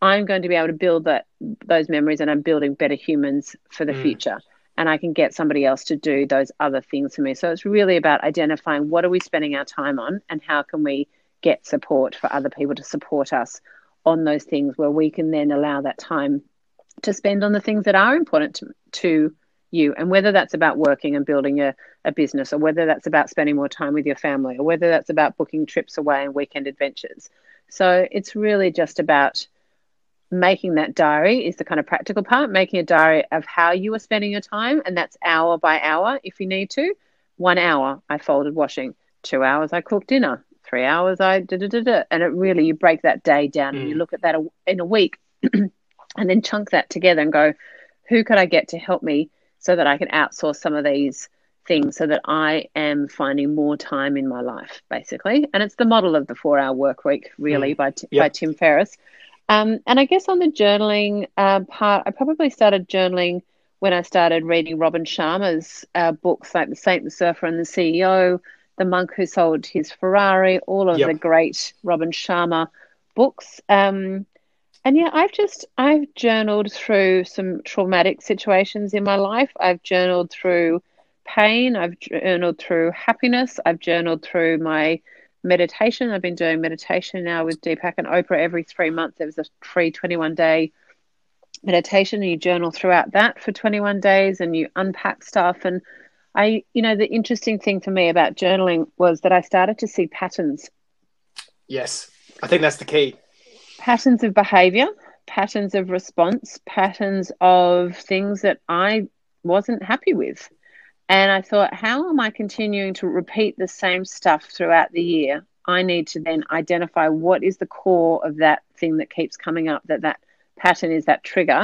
I'm going to be able to build that those memories and I'm building better humans for the mm. future. And I can get somebody else to do those other things for me. So it's really about identifying what are we spending our time on and how can we get support for other people to support us on those things where we can then allow that time to spend on the things that are important to, to you and whether that's about working and building a, a business or whether that's about spending more time with your family or whether that's about booking trips away and weekend adventures so it's really just about making that diary is the kind of practical part making a diary of how you are spending your time and that's hour by hour if you need to one hour i folded washing two hours i cooked dinner three hours I da da da da, and it really you break that day down and you Mm. look at that in a week, and then chunk that together and go, who could I get to help me so that I can outsource some of these things so that I am finding more time in my life, basically. And it's the model of the four hour work week, really, by, T- Yep. by Tim Ferriss. Um, and I guess on the journaling uh, part, I probably started journaling when I started reading Robin Sharma's uh, books like The Saint, the Surfer, and the CEO, The Monk Who Sold His Ferrari, all of Yep. the great Robin Sharma books. Um, and yeah, I've just I've journaled through some traumatic situations in my life. I've journaled through pain. I've journaled through happiness. I've journaled through my meditation. I've been doing meditation now with Deepak and Oprah every three months. There was a free 21 day meditation, and you journal throughout that for 21 days and you unpack stuff. And I, you know, the interesting thing for me about journaling was that I started to see patterns Yes, I think that's the key. patterns of behavior, patterns of response, patterns of things that I wasn't happy with. And I thought, how am I continuing to repeat the same stuff throughout the year? I need to then identify what is the core of that thing that keeps coming up, that that pattern is that trigger,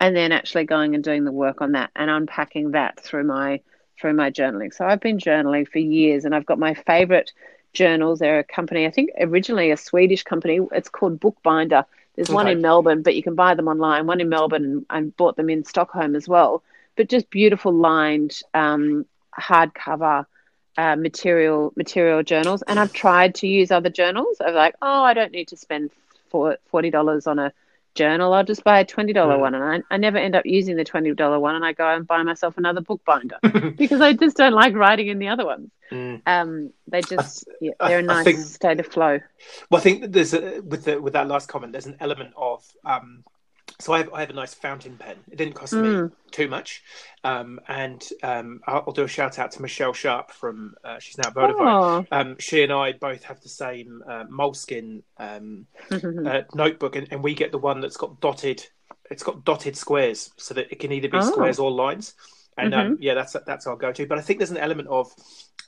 and then actually going and doing the work on that and unpacking that through my through my journaling. So I've been journaling for years and I've got my favorite journals. They're a company, I think originally a Swedish company. It's called Bookbinder. There's one in Melbourne, but you can buy them online. One in Melbourne, and I bought them in Stockholm as well. But just beautiful lined um, hardcover uh, material material journals. And I've tried to use other journals. I'm like, oh, I don't need to spend forty dollars on a journal. I'll just buy a twenty dollar Mm. one, and I, I never end up using the twenty dollar one, and I go and buy myself another bookbinder because I just don't like writing in the other ones. Mm. Um, they just yeah, they're a I nice think- state of flow. Well, I think that there's a, with the, with that last comment, there's an element of. Um, so I have, I have a nice fountain pen. It didn't cost me Mm. too much, um, and um, I'll, I'll do a shout out to Michelle Sharp from uh, she's now at Vodafone. Oh. Um, she and I both have the same uh, Moleskine um, uh, notebook, and, and we get the one that's got dotted. It's got dotted squares, so that it can either be Oh. squares or lines. And um, yeah, that's that's our go-to. But I think there's an element of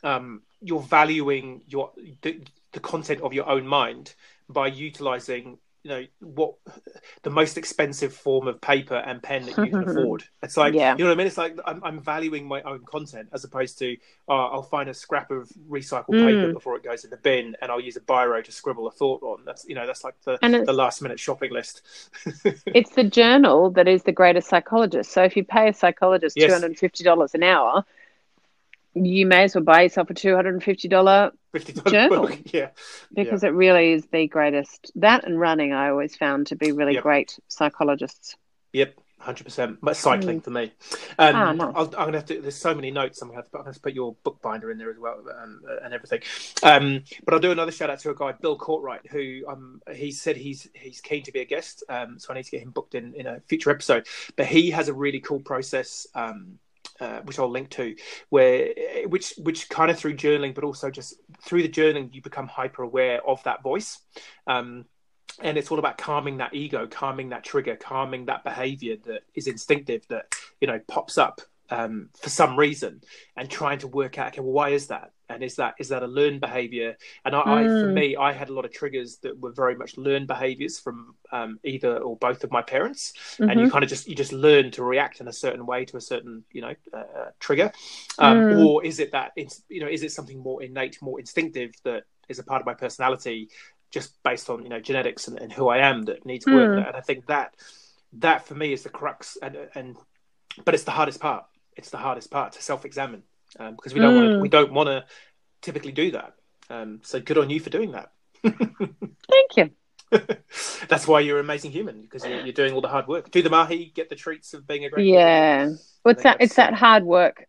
um, you're valuing your the, the content of your own mind by utilizing you know what the most expensive form of paper and pen that you can afford it's like Yeah. you know what i mean it's like i'm, I'm valuing my own content as opposed to uh, i'll find a scrap of recycled paper Mm. before it goes in the bin and i'll use a biro to scribble a thought on that's you know that's like the, the last minute shopping list it's the journal that is the greatest psychologist. So if you pay a psychologist Yes. two hundred and fifty dollars an hour, you may as well buy yourself a two hundred and fifty dollar $50 Journal. book yeah because it really is the greatest. That and running, I always found to be really Yep. great psychologists. Yep, hundred percent. But cycling for me. Um, Ah, nice. I'll, I'm gonna have to. There's so many notes. I'm gonna have to, I'm gonna have to put your bookbinder in there as well um, and everything. Um, but I'll do another shout out to a guy, Bill Courtwright, who um, he said he's he's keen to be a guest. Um, so I need to get him booked in in a future episode. But he has a really cool process. Um, uh, which I'll link to, where which which kind of through journaling, but also just through the journaling, you become hyper aware of that voice. Um, and it's all about calming that ego, calming that trigger, calming that behavior that is instinctive that you know pops up um, for some reason, and trying to work out okay, well, why is that? And is that is that a learned behavior? And I, I for Mm. me, I had a lot of triggers that were very much learned behaviors from um, either or both of my parents, and you Mhm. kind of just you just learn to react in a certain way to a certain you know uh, uh, trigger, um, Mm. or is it that it's you know is it something more innate, more instinctive that is a part of my personality? just based on you know genetics and, and who I am that needs work. Mm. And I think that that for me is the crux, and and but it's the hardest part. It's the hardest part to self-examine um, because we don't want to Mm. we don't want to typically do that. Um, so good on you for doing that. Thank you. That's why you're an amazing human because you're, you're doing all the hard work. Do the mahi, get the treats of being a great. Yeah. Well, it's that it's that hard work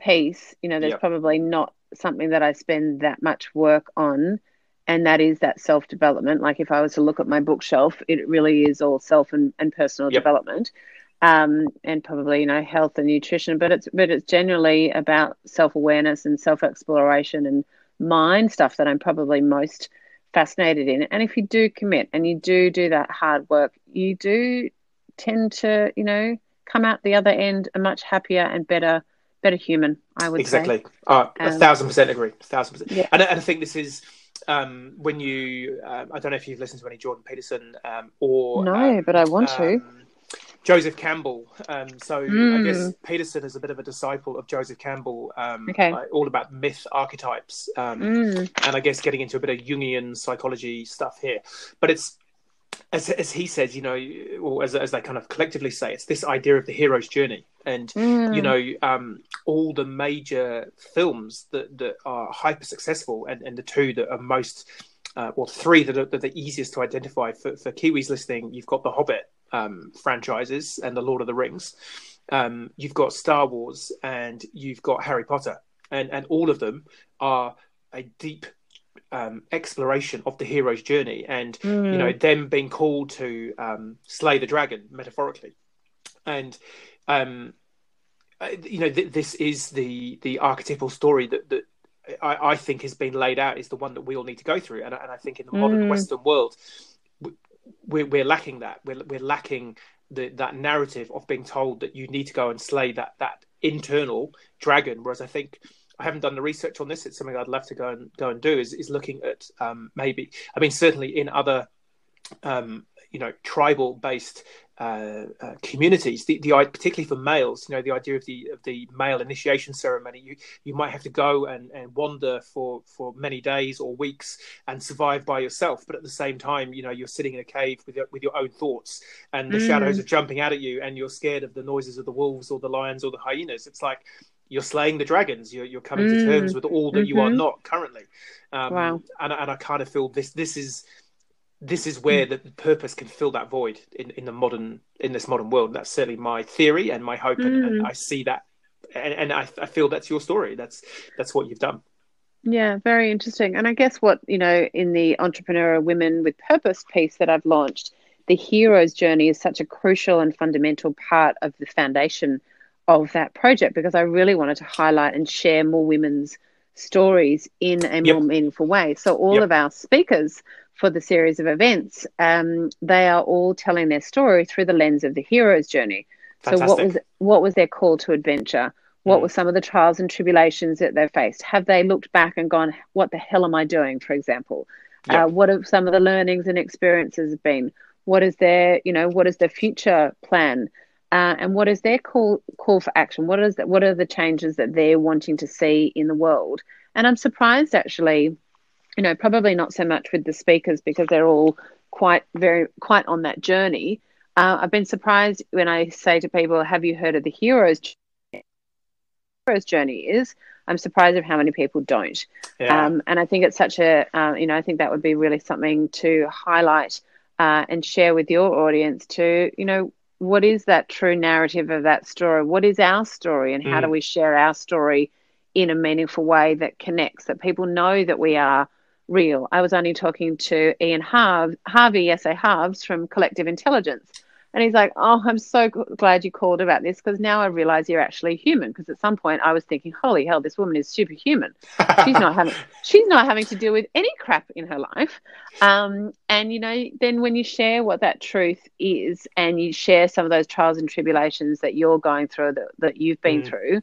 piece. You know, there's Yep. probably not something that I spend that much work on, and that is that self development. Like if I was to look at my bookshelf, it really is all self and, and personal Yep. development, um, and probably you know health and nutrition. But it's but it's generally about self awareness and self exploration and mind stuff that I'm probably most fascinated in. And if you do commit and you do do that hard work, you do tend to you know come out the other end a much happier and better better human. I would say. exactly. Uh, a Um, thousand percent agree. A thousand percent. Yeah. And, I- and I think this is um, when you, um, I don't know if you've listened to any Jordan Peterson um, or No, um, but I want to. Joseph Campbell. Um, so I Mm. guess Peterson is a bit of a disciple of Joseph Campbell, um, Okay. like, all about myth archetypes, um, Mm, and I guess getting into a bit of Jungian psychology stuff here. But it's as, as he says, you know, or as, as they kind of collectively say, it's this idea of the hero's journey. And mm, you know, um, all the major films that, that are hyper successful, and, and the two that are most, uh, well, three that are, that are the easiest to identify for, for Kiwis listening, you've got the Hobbit um, franchises and the Lord of the Rings. Um, you've got Star Wars and you've got Harry Potter, and and all of them are a deep um, exploration of the hero's journey, and mm. you know them being called to um, slay the dragon metaphorically and um, uh, you know th- this is the the archetypal story that that I, I think has been laid out is the one that we all need to go through and, I- and I think in the modern Mm. Western world we're, we're lacking that we're, we're lacking the, that narrative of being told that you need to go and slay that that internal dragon whereas I think I haven't done the research on this. It's something I'd love to go and go and do. Is is looking at um, maybe. I mean, certainly in other, um, you know, tribal based uh, uh, communities, the, the particularly for males, you know, the idea of the of the male initiation ceremony, you you might have to go and, and wander for for many days or weeks and survive by yourself, but at the same time, you know, you're sitting in a cave with your, with your own thoughts, and the Mm. shadows are jumping out at you, and you're scared of the noises of the wolves or the lions or the hyenas. It's like you're slaying the dragons. You're you're coming to Mm. terms with all that you are Mhm. not currently. Um, Wow. And and I kind of feel this this is this is where the purpose can fill that void in, in the modern in this modern world. That's certainly my theory and my hope, and, and Mm. I see that, and, and I, I feel that's your story. That's that's what you've done. Yeah, very interesting. And I guess what, you know, in the Entrepreneur Women with Purpose piece that I've launched, the hero's journey is such a crucial and fundamental part of the foundation of that project because I really wanted to highlight and share more women's stories in a Yep. more meaningful way. So all Yep. of our speakers for the series of events, um, they are all telling their story through the lens of the hero's journey. So what was what was their call to adventure? What Mm. were some of the trials and tribulations that they faced? Have they looked back and gone, "What the hell am I doing?" For example, Yeah. uh, what have some of the learnings and experiences been? What is their, you know, what is their future plan? Uh, and what is their call call for action? What is that? What are the changes that they're wanting to see in the world? And I'm surprised actually, you know, probably not so much with the speakers because they're all quite very quite on that journey. Uh, I've been surprised when I say to people, "Have you heard of the hero's journey?" hero's journey?" Is I'm surprised of how many people don't. Yeah. Um, and I think it's such a, uh, you know, I think that would be really something to highlight uh, and share with your audience to, you know, what is that true narrative of that story? What is our story, and how Mm. do we share our story in a meaningful way that connects, that people know that we are real? I was only talking to Ian Harv- Harvey, S.A. Harves from Collective Intelligence. And he's like, Oh, I'm so glad you called about this because now I realize you're actually human. Because at some point I was thinking, Holy hell, this woman is superhuman she's not having she's not having to deal with any crap in her life um, and you know then when you share what that truth is and you share some of those trials and tribulations that you're going through that, that you've been Mm. through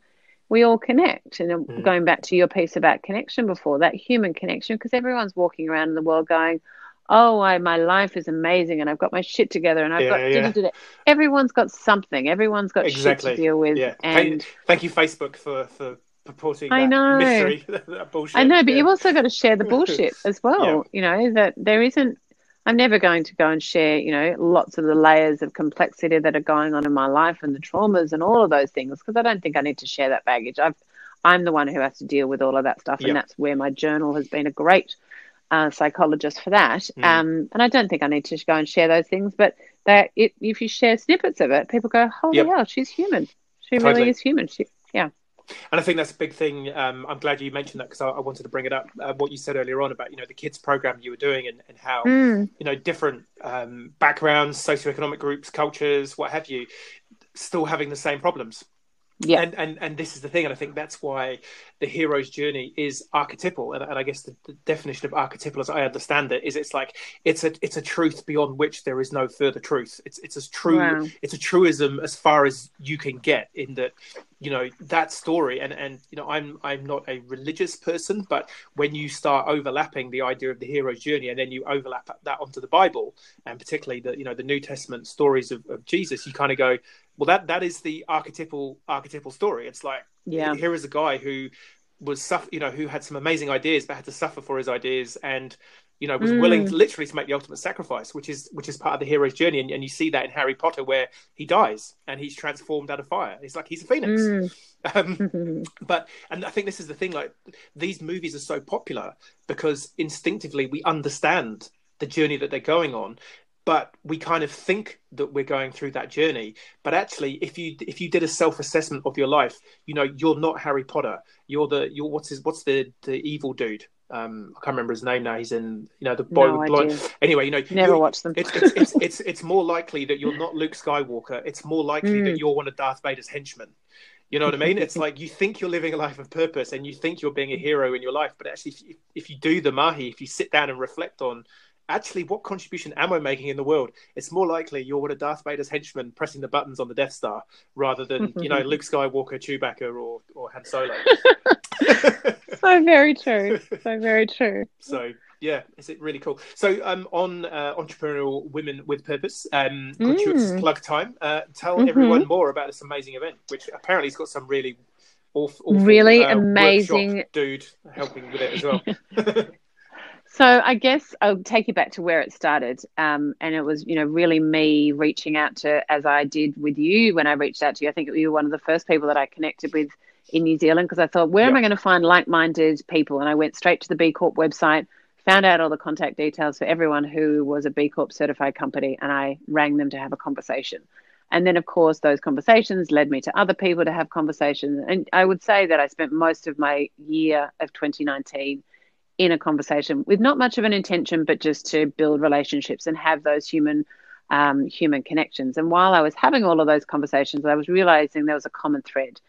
we all connect and Mm. going back to your piece about connection before that human connection because everyone's walking around in the world going oh I, my life is amazing and i've got my shit together and i've Yeah, got yeah. da-da-da-da." everyone's got something everyone's got Exactly. shit to deal with yeah. and thank, thank you, Facebook, for for purporting I that know. mystery, that bullshit. I know, but Yeah. you've also got to share the bullshit as well. You know, that there isn't, I'm never going to go and share, you know, lots of the layers of complexity that are going on in my life and the traumas and all of those things because I don't think I need to share that baggage. I've, I'm the one who has to deal with all of that stuff. Yeah. And that's where my journal has been a great uh, psychologist for that. Mm. Um, and I don't think I need to go and share those things, but that it, if you share snippets of it, people go, holy Yep. hell, she's human. She Totally. really is human. She, yeah. And I think that's a big thing. Um, I'm glad you mentioned that because I, I wanted to bring it up. Uh, what you said earlier on about you know the kids program you were doing and, and how Mm. you know different um, backgrounds, socioeconomic groups, cultures, what have you, still having the same problems. Yeah. And, and and this is the thing, and I think that's why the hero's journey is archetypal. And, and I guess the, the, definition of archetypal, as I understand it, is it's like it's a it's a truth beyond which there is no further truth. It's it's as true wow. it's a truism as far as you can get in that you know that story and and you know i'm i'm not a religious person but when you start overlapping the idea of the hero's journey and then you overlap that onto the bible and particularly the you know the new testament stories of, of jesus you kind of go well that that is the archetypal archetypal story. It's like yeah. here is a guy who was suffer you know who had some amazing ideas but had to suffer for his ideas and you know was mm. willing to literally to make the ultimate sacrifice which is which is part of the hero's journey. And, and, you see that in harry potter where he dies and he's transformed out of fire. It's like he's a phoenix. Mm. um, but and i think this is the thing like these movies are so popular because instinctively we understand the journey that they're going on but we kind of think that we're going through that journey but actually if you if you did a self-assessment of your life you know you're not harry potter you're the you're what's his what's the the evil dude um, I can't remember his name now. He's in, you know, the boy no with blonde. Anyway, you know, never watched them. it's, it's, it's, it's, it's more likely that you're not Luke Skywalker. It's more likely mm. that you're one of Darth Vader's henchmen. You know what I mean? It's like you think you're living a life of purpose and you think you're being a hero in your life, but actually, if you, if you do the mahi, if you sit down and reflect on actually, what contribution am I making in the world? It's more likely you're one of Darth Vader's henchmen pressing the buttons on the Death Star rather than, you know, Luke Skywalker, Chewbacca, or, or Han Solo. so very true. So very true. So yeah, is it really cool? So um, on uh, entrepreneurial women with purpose, um, mm. plug time. Uh, tell mm-hmm. everyone more about this amazing event, which apparently has got some really awful, awful really uh, amazing dude helping with it as well. So I guess I'll take you back to where it started, um, and it was you know really me reaching out to as I did with you when I reached out to you. I think you were one of the first people that I connected with in New Zealand because I thought, where am I going to find like-minded people? And I went straight to the B Corp website, found out all the contact details for everyone who was a B Corp certified company, and I rang them to have a conversation. And then, of course, those conversations led me to other people to have conversations. And I would say that I spent most of my year of 2019 in a conversation with not much of an intention, but just to build relationships and have those human um, human connections. And while I was having all of those conversations, I was realizing there was a common thread.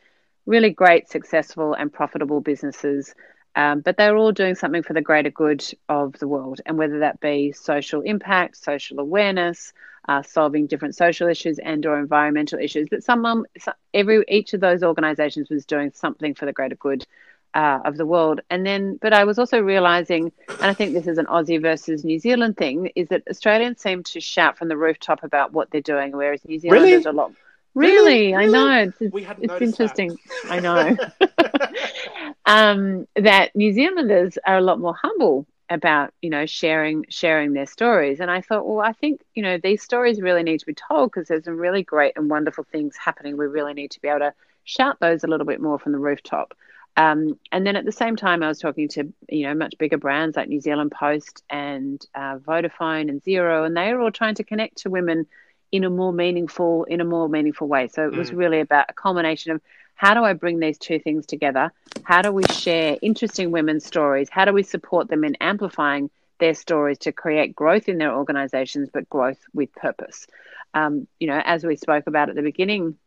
Really great, successful, and profitable businesses, um, but they were all doing something for the greater good of the world, and whether that be social impact, social awareness, uh, solving different social issues and/or environmental issues. But some, every each of those organisations was doing something for the greater good uh, of the world. And then, but I was also realizing, and I think this is an Aussie versus New Zealand thing, is that Australians seem to shout from the rooftop about what they're doing, whereas New Zealanders really? a lot. Really, really? I know it's, it's, it's interesting. I know um, that New Zealanders are a lot more humble about you know sharing sharing their stories and i thought well i think you know these stories really need to be told because there's some really great and wonderful things happening we really need to be able to shout those a little bit more from the rooftop um, and then at the same time, I was talking to you know much bigger brands like New Zealand Post and uh, Vodafone and Xero, and they are all trying to connect to women in a more meaningful in a more meaningful way. So it was mm. really about a culmination of how do I bring these two things together? How do we share interesting women's stories? How do we support them in amplifying their stories to create growth in their organizations, but growth with purpose? Um, you know, as we spoke about at the beginning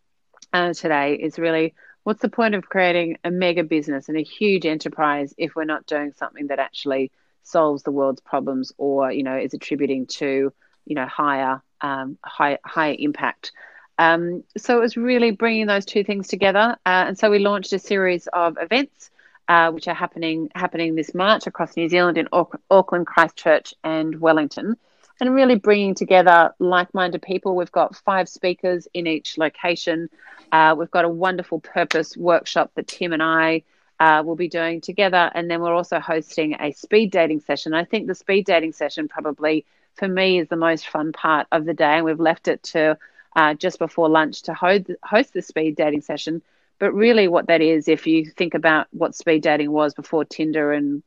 uh, today, is really what's the point of creating a mega business and a huge enterprise if we're not doing something that actually solves the world's problems or you know is attributing to you know higher um, high, higher impact? Um, so it was really bringing those two things together. Uh, and so we launched a series of events uh, which are happening happening this March across New Zealand in Auckland, Christchurch, and Wellington, and really bringing together like-minded people. We've got five speakers in each location. Uh, we've got a wonderful purpose workshop that Tim and I uh, will be doing together. And then we're also hosting a speed dating session. I think the speed dating session probably for me is the most fun part of the day. And we've left it to uh, just before lunch to host the speed dating session. But really, what that is, if you think about what speed dating was before Tinder and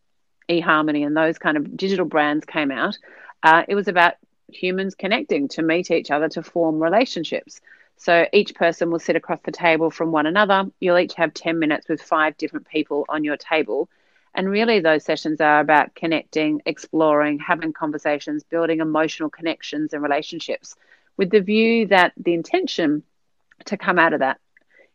eHarmony and those kind of digital brands came out, uh, it was about humans connecting to meet each other to form relationships. So each person will sit across the table from one another. You'll each have 10 minutes with five different people on your table. And really, those sessions are about connecting, exploring, having conversations, building emotional connections and relationships with the view that the intention to come out of that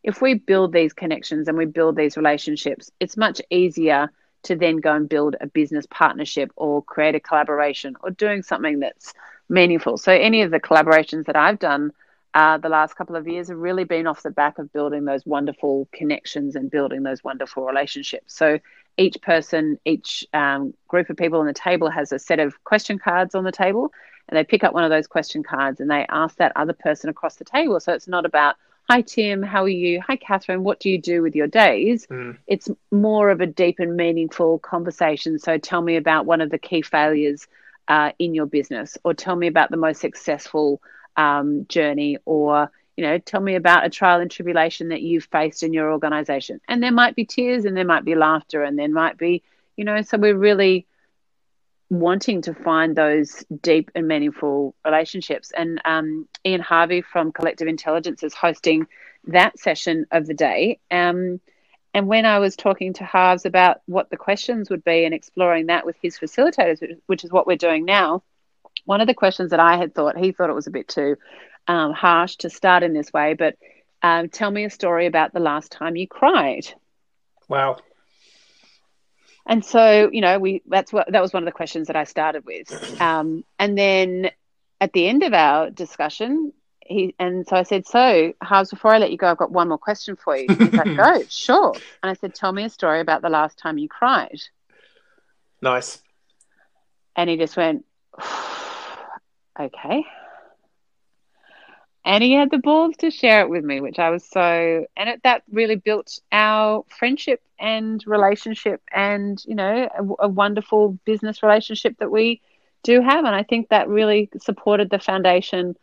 if we build these connections and we build these relationships, it's much easier to then go and build a business partnership or create a collaboration or doing something that's meaningful. So, any of the collaborations that I've done uh, the last couple of years have really been off the back of building those wonderful connections and building those wonderful relationships. So, each person, each um, group of people on the table has a set of question cards on the table, and they pick up one of those question cards and they ask that other person across the table. So, it's not about hi tim. How are you? Hi catherine. What do you do with your days? Mm. it's more of a deep and meaningful conversation so tell me about one of the key failures uh, in your business or tell me about the most successful um, journey or you know tell me about a trial and tribulation that you've faced in your organization. And there might be tears and there might be laughter and there might be you know so we're really wanting to find those deep and meaningful relationships. And um, Ian Harvey from Collective Intelligence is hosting that session of the day. Um, and when I was talking to Harves about what the questions would be and exploring that with his facilitators, which is what we're doing now, one of the questions that I had thought, he thought it was a bit too um, harsh to start in this way, but um, tell me a story about the last time you cried. Wow. And so, you know, we that's what that was one of the questions that I started with. Um, and then at the end of our discussion, he and so I said, "So, Harves, before I let you go, I've got one more question for you." He's like, "Go, sure." And I said, "Tell me a story about the last time you cried." Nice. And he just went, "Okay." And he had the balls to share it with me, which I was so, and it, that really built our friendship and relationship, and you know, a, a, wonderful business relationship that we do have, and I think that really supported the foundation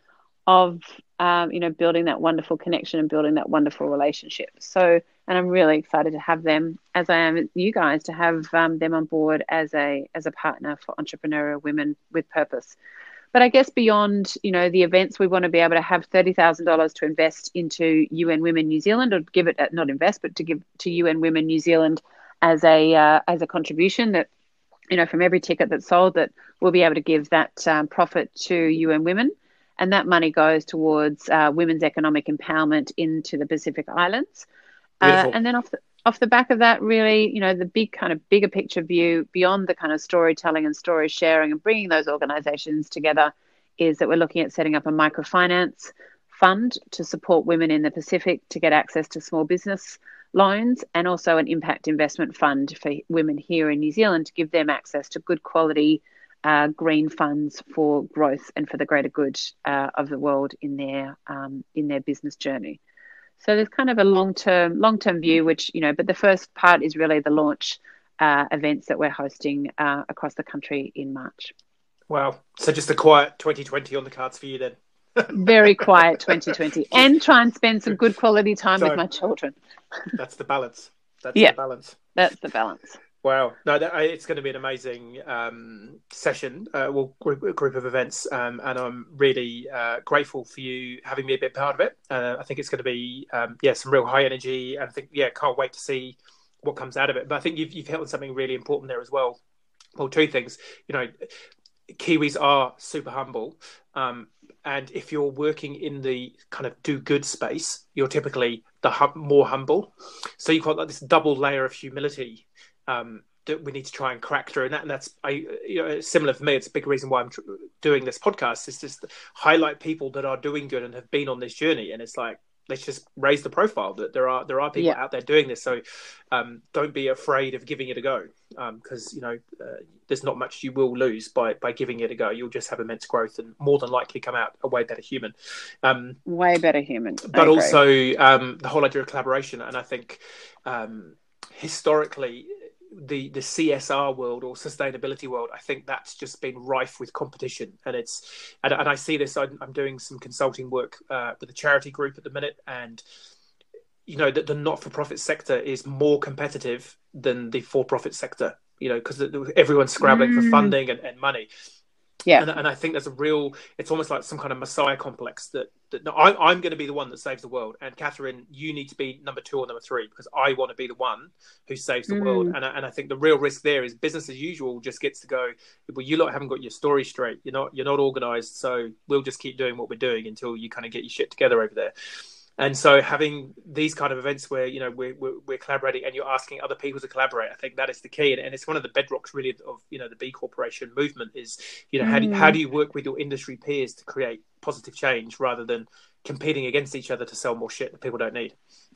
of, um, you know, building that wonderful connection and building that wonderful relationship. So, and I'm really excited to have them, as I am you guys, to have um, them on board as a as a partner for entrepreneurial women with purpose. But I guess beyond, you know, the events, we want to be able to have thirty thousand dollars to invest into UN Women New Zealand, or give it not invest, but to give to UN Women New Zealand as a uh, as a contribution that, you know, from every ticket that's sold, that we'll be able to give that um, profit to UN Women, and that money goes towards uh, women's economic empowerment into the Pacific Islands. Uh, and then off the, off the back of that, really, you know, the big kind of bigger picture view beyond the kind of storytelling and story sharing and bringing those organizations together is that we're looking at setting up a microfinance fund to support women in the Pacific to get access to small business loans and also an impact investment fund for women here in New Zealand to give them access to good quality uh, green funds for growth and for the greater good uh, of the world in their um, in their business journey. So there's kind of a long term long term view, which you know, but the first part is really the launch uh, events that we're hosting uh, across the country in March. Wow! So just a quiet 2020 on the cards for you then. Very quiet 2020, and try and spend some good quality time so, with my children. that's the balance. That's yeah, the balance. That's the balance. Wow, no, that, it's going to be an amazing um, session, uh, well, group, group of events, um, and I'm really uh, grateful for you having me a bit part of it. Uh, I think it's going to be, um, yeah, some real high energy, and I think, yeah, can't wait to see what comes out of it. But I think you've you've hit on something really important there as well. Well, two things, you know, Kiwis are super humble, um, and if you're working in the kind of do good space, you're typically the hum- more humble. So you've got like this double layer of humility um, that we need to try and crack through. And, that, and that's I, you know, similar for me. It's a big reason why I'm tr- doing this podcast. Is just highlight people that are doing good and have been on this journey. And it's like let's just raise the profile that there are there are people yeah. out there doing this. So um, don't be afraid of giving it a go because um, you know uh, there's not much you will lose by by giving it a go. You'll just have immense growth and more than likely come out a way better human. Um, way better human. But also um, the whole idea of collaboration, and I think um, historically the the CSR world or sustainability world, I think that's just been rife with competition, and it's and, and I see this. I'm, I'm, doing some consulting work uh, with a charity group at the minute, and you know that the not for profit sector is more competitive than the for profit sector. You know, because everyone's scrambling mm. for funding and, and money. Yeah, and, and, I think there's a real. It's almost like some kind of messiah complex that that no, I, I'm going to be the one that saves the world, and Catherine, you need to be number two or number three because I want to be the one who saves the mm. world. And I, and I think the real risk there is business as usual just gets to go. Well, you lot haven't got your story straight. You're not you're not organised, so we'll just keep doing what we're doing until you kind of get your shit together over there. And so having these kind of events where you know we're, we're, we're collaborating and you're asking other people to collaborate, I think that is the key, and, and it's one of the bedrocks really of you know the B Corporation movement is you know how do, how do you work with your industry peers to create positive change rather than competing against each other to sell more shit that people don't need.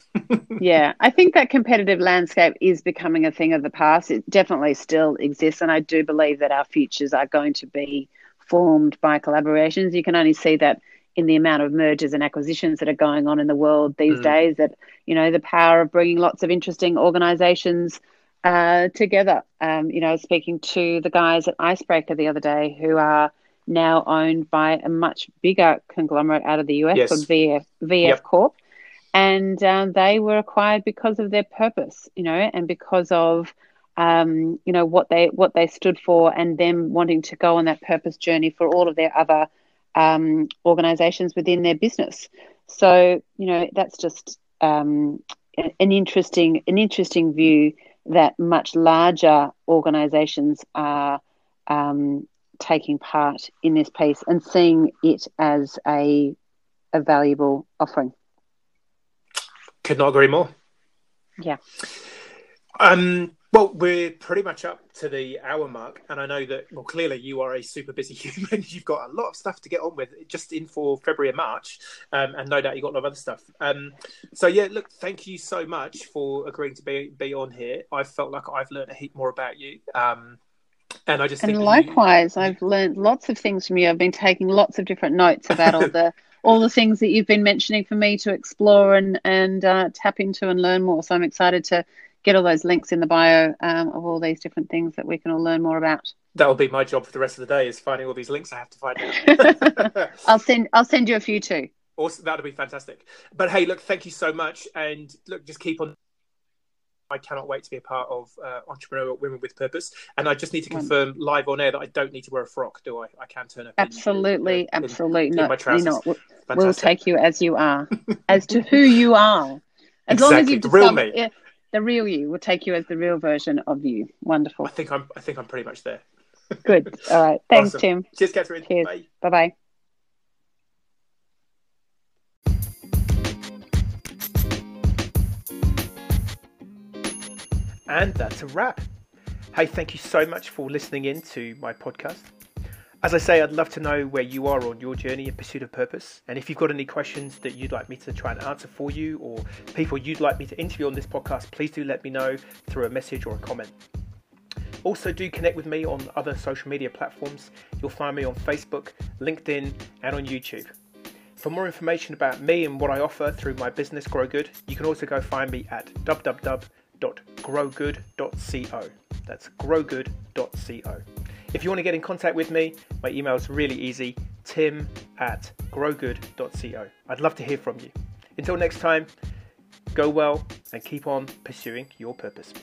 yeah, I think that competitive landscape is becoming a thing of the past. It definitely still exists, and I do believe that our futures are going to be formed by collaborations. You can only see that in the amount of mergers and acquisitions that are going on in the world these mm. days. That you know the power of bringing lots of interesting organisations uh, together. Um, you know, speaking to the guys at Icebreaker the other day, who are now owned by a much bigger conglomerate out of the US yes. called VF, VF yep. Corp. And um, they were acquired because of their purpose, you know, and because of um, you know what they what they stood for, and them wanting to go on that purpose journey for all of their other um, organisations within their business. So you know that's just um, an interesting an interesting view that much larger organisations are um, taking part in this piece and seeing it as a, a valuable offering. Could not agree more. Yeah. Um, well, we're pretty much up to the hour mark, and I know that. Well, clearly you are a super busy human. You've got a lot of stuff to get on with, just in for February and March, um, and no doubt you have got a lot of other stuff. Um, so yeah, look, thank you so much for agreeing to be be on here. I felt like I've learned a heap more about you. Um, and I just and likewise, you... I've learned lots of things from you. I've been taking lots of different notes about all the all the things that you've been mentioning for me to explore and and uh, tap into and learn more. So I'm excited to get all those links in the bio um, of all these different things that we can all learn more about. That will be my job for the rest of the day is finding all these links I have to find out. I'll send I'll send you a few too. Awesome, that'll be fantastic. But hey, look, thank you so much, and look, just keep on I cannot wait to be a part of uh, Entrepreneurial Women with Purpose. And I just need to confirm live on air that I don't need to wear a frock, do I? I can turn up. Absolutely, in, in, absolutely in, not. In not. We'll, we'll, take you as you are, as to who you are. As exactly. long as you've the real me. Yeah, the real you. We'll take you as the real version of you. Wonderful. I think I'm. I think I'm pretty much there. Good. All right. Thanks, awesome. Tim. Cheers, Catherine. Cheers. Bye bye. And that's a wrap. Hey, thank you so much for listening in to my podcast. As I say, I'd love to know where you are on your journey in pursuit of purpose. And if you've got any questions that you'd like me to try and answer for you, or people you'd like me to interview on this podcast, please do let me know through a message or a comment. Also, do connect with me on other social media platforms. You'll find me on Facebook, LinkedIn, and on YouTube. For more information about me and what I offer through my business Grow Good, you can also go find me at www.growgood.co. That's growgood.co. If you want to get in contact with me, my email is really easy tim at growgood.co. I'd love to hear from you. Until next time, go well and keep on pursuing your purpose.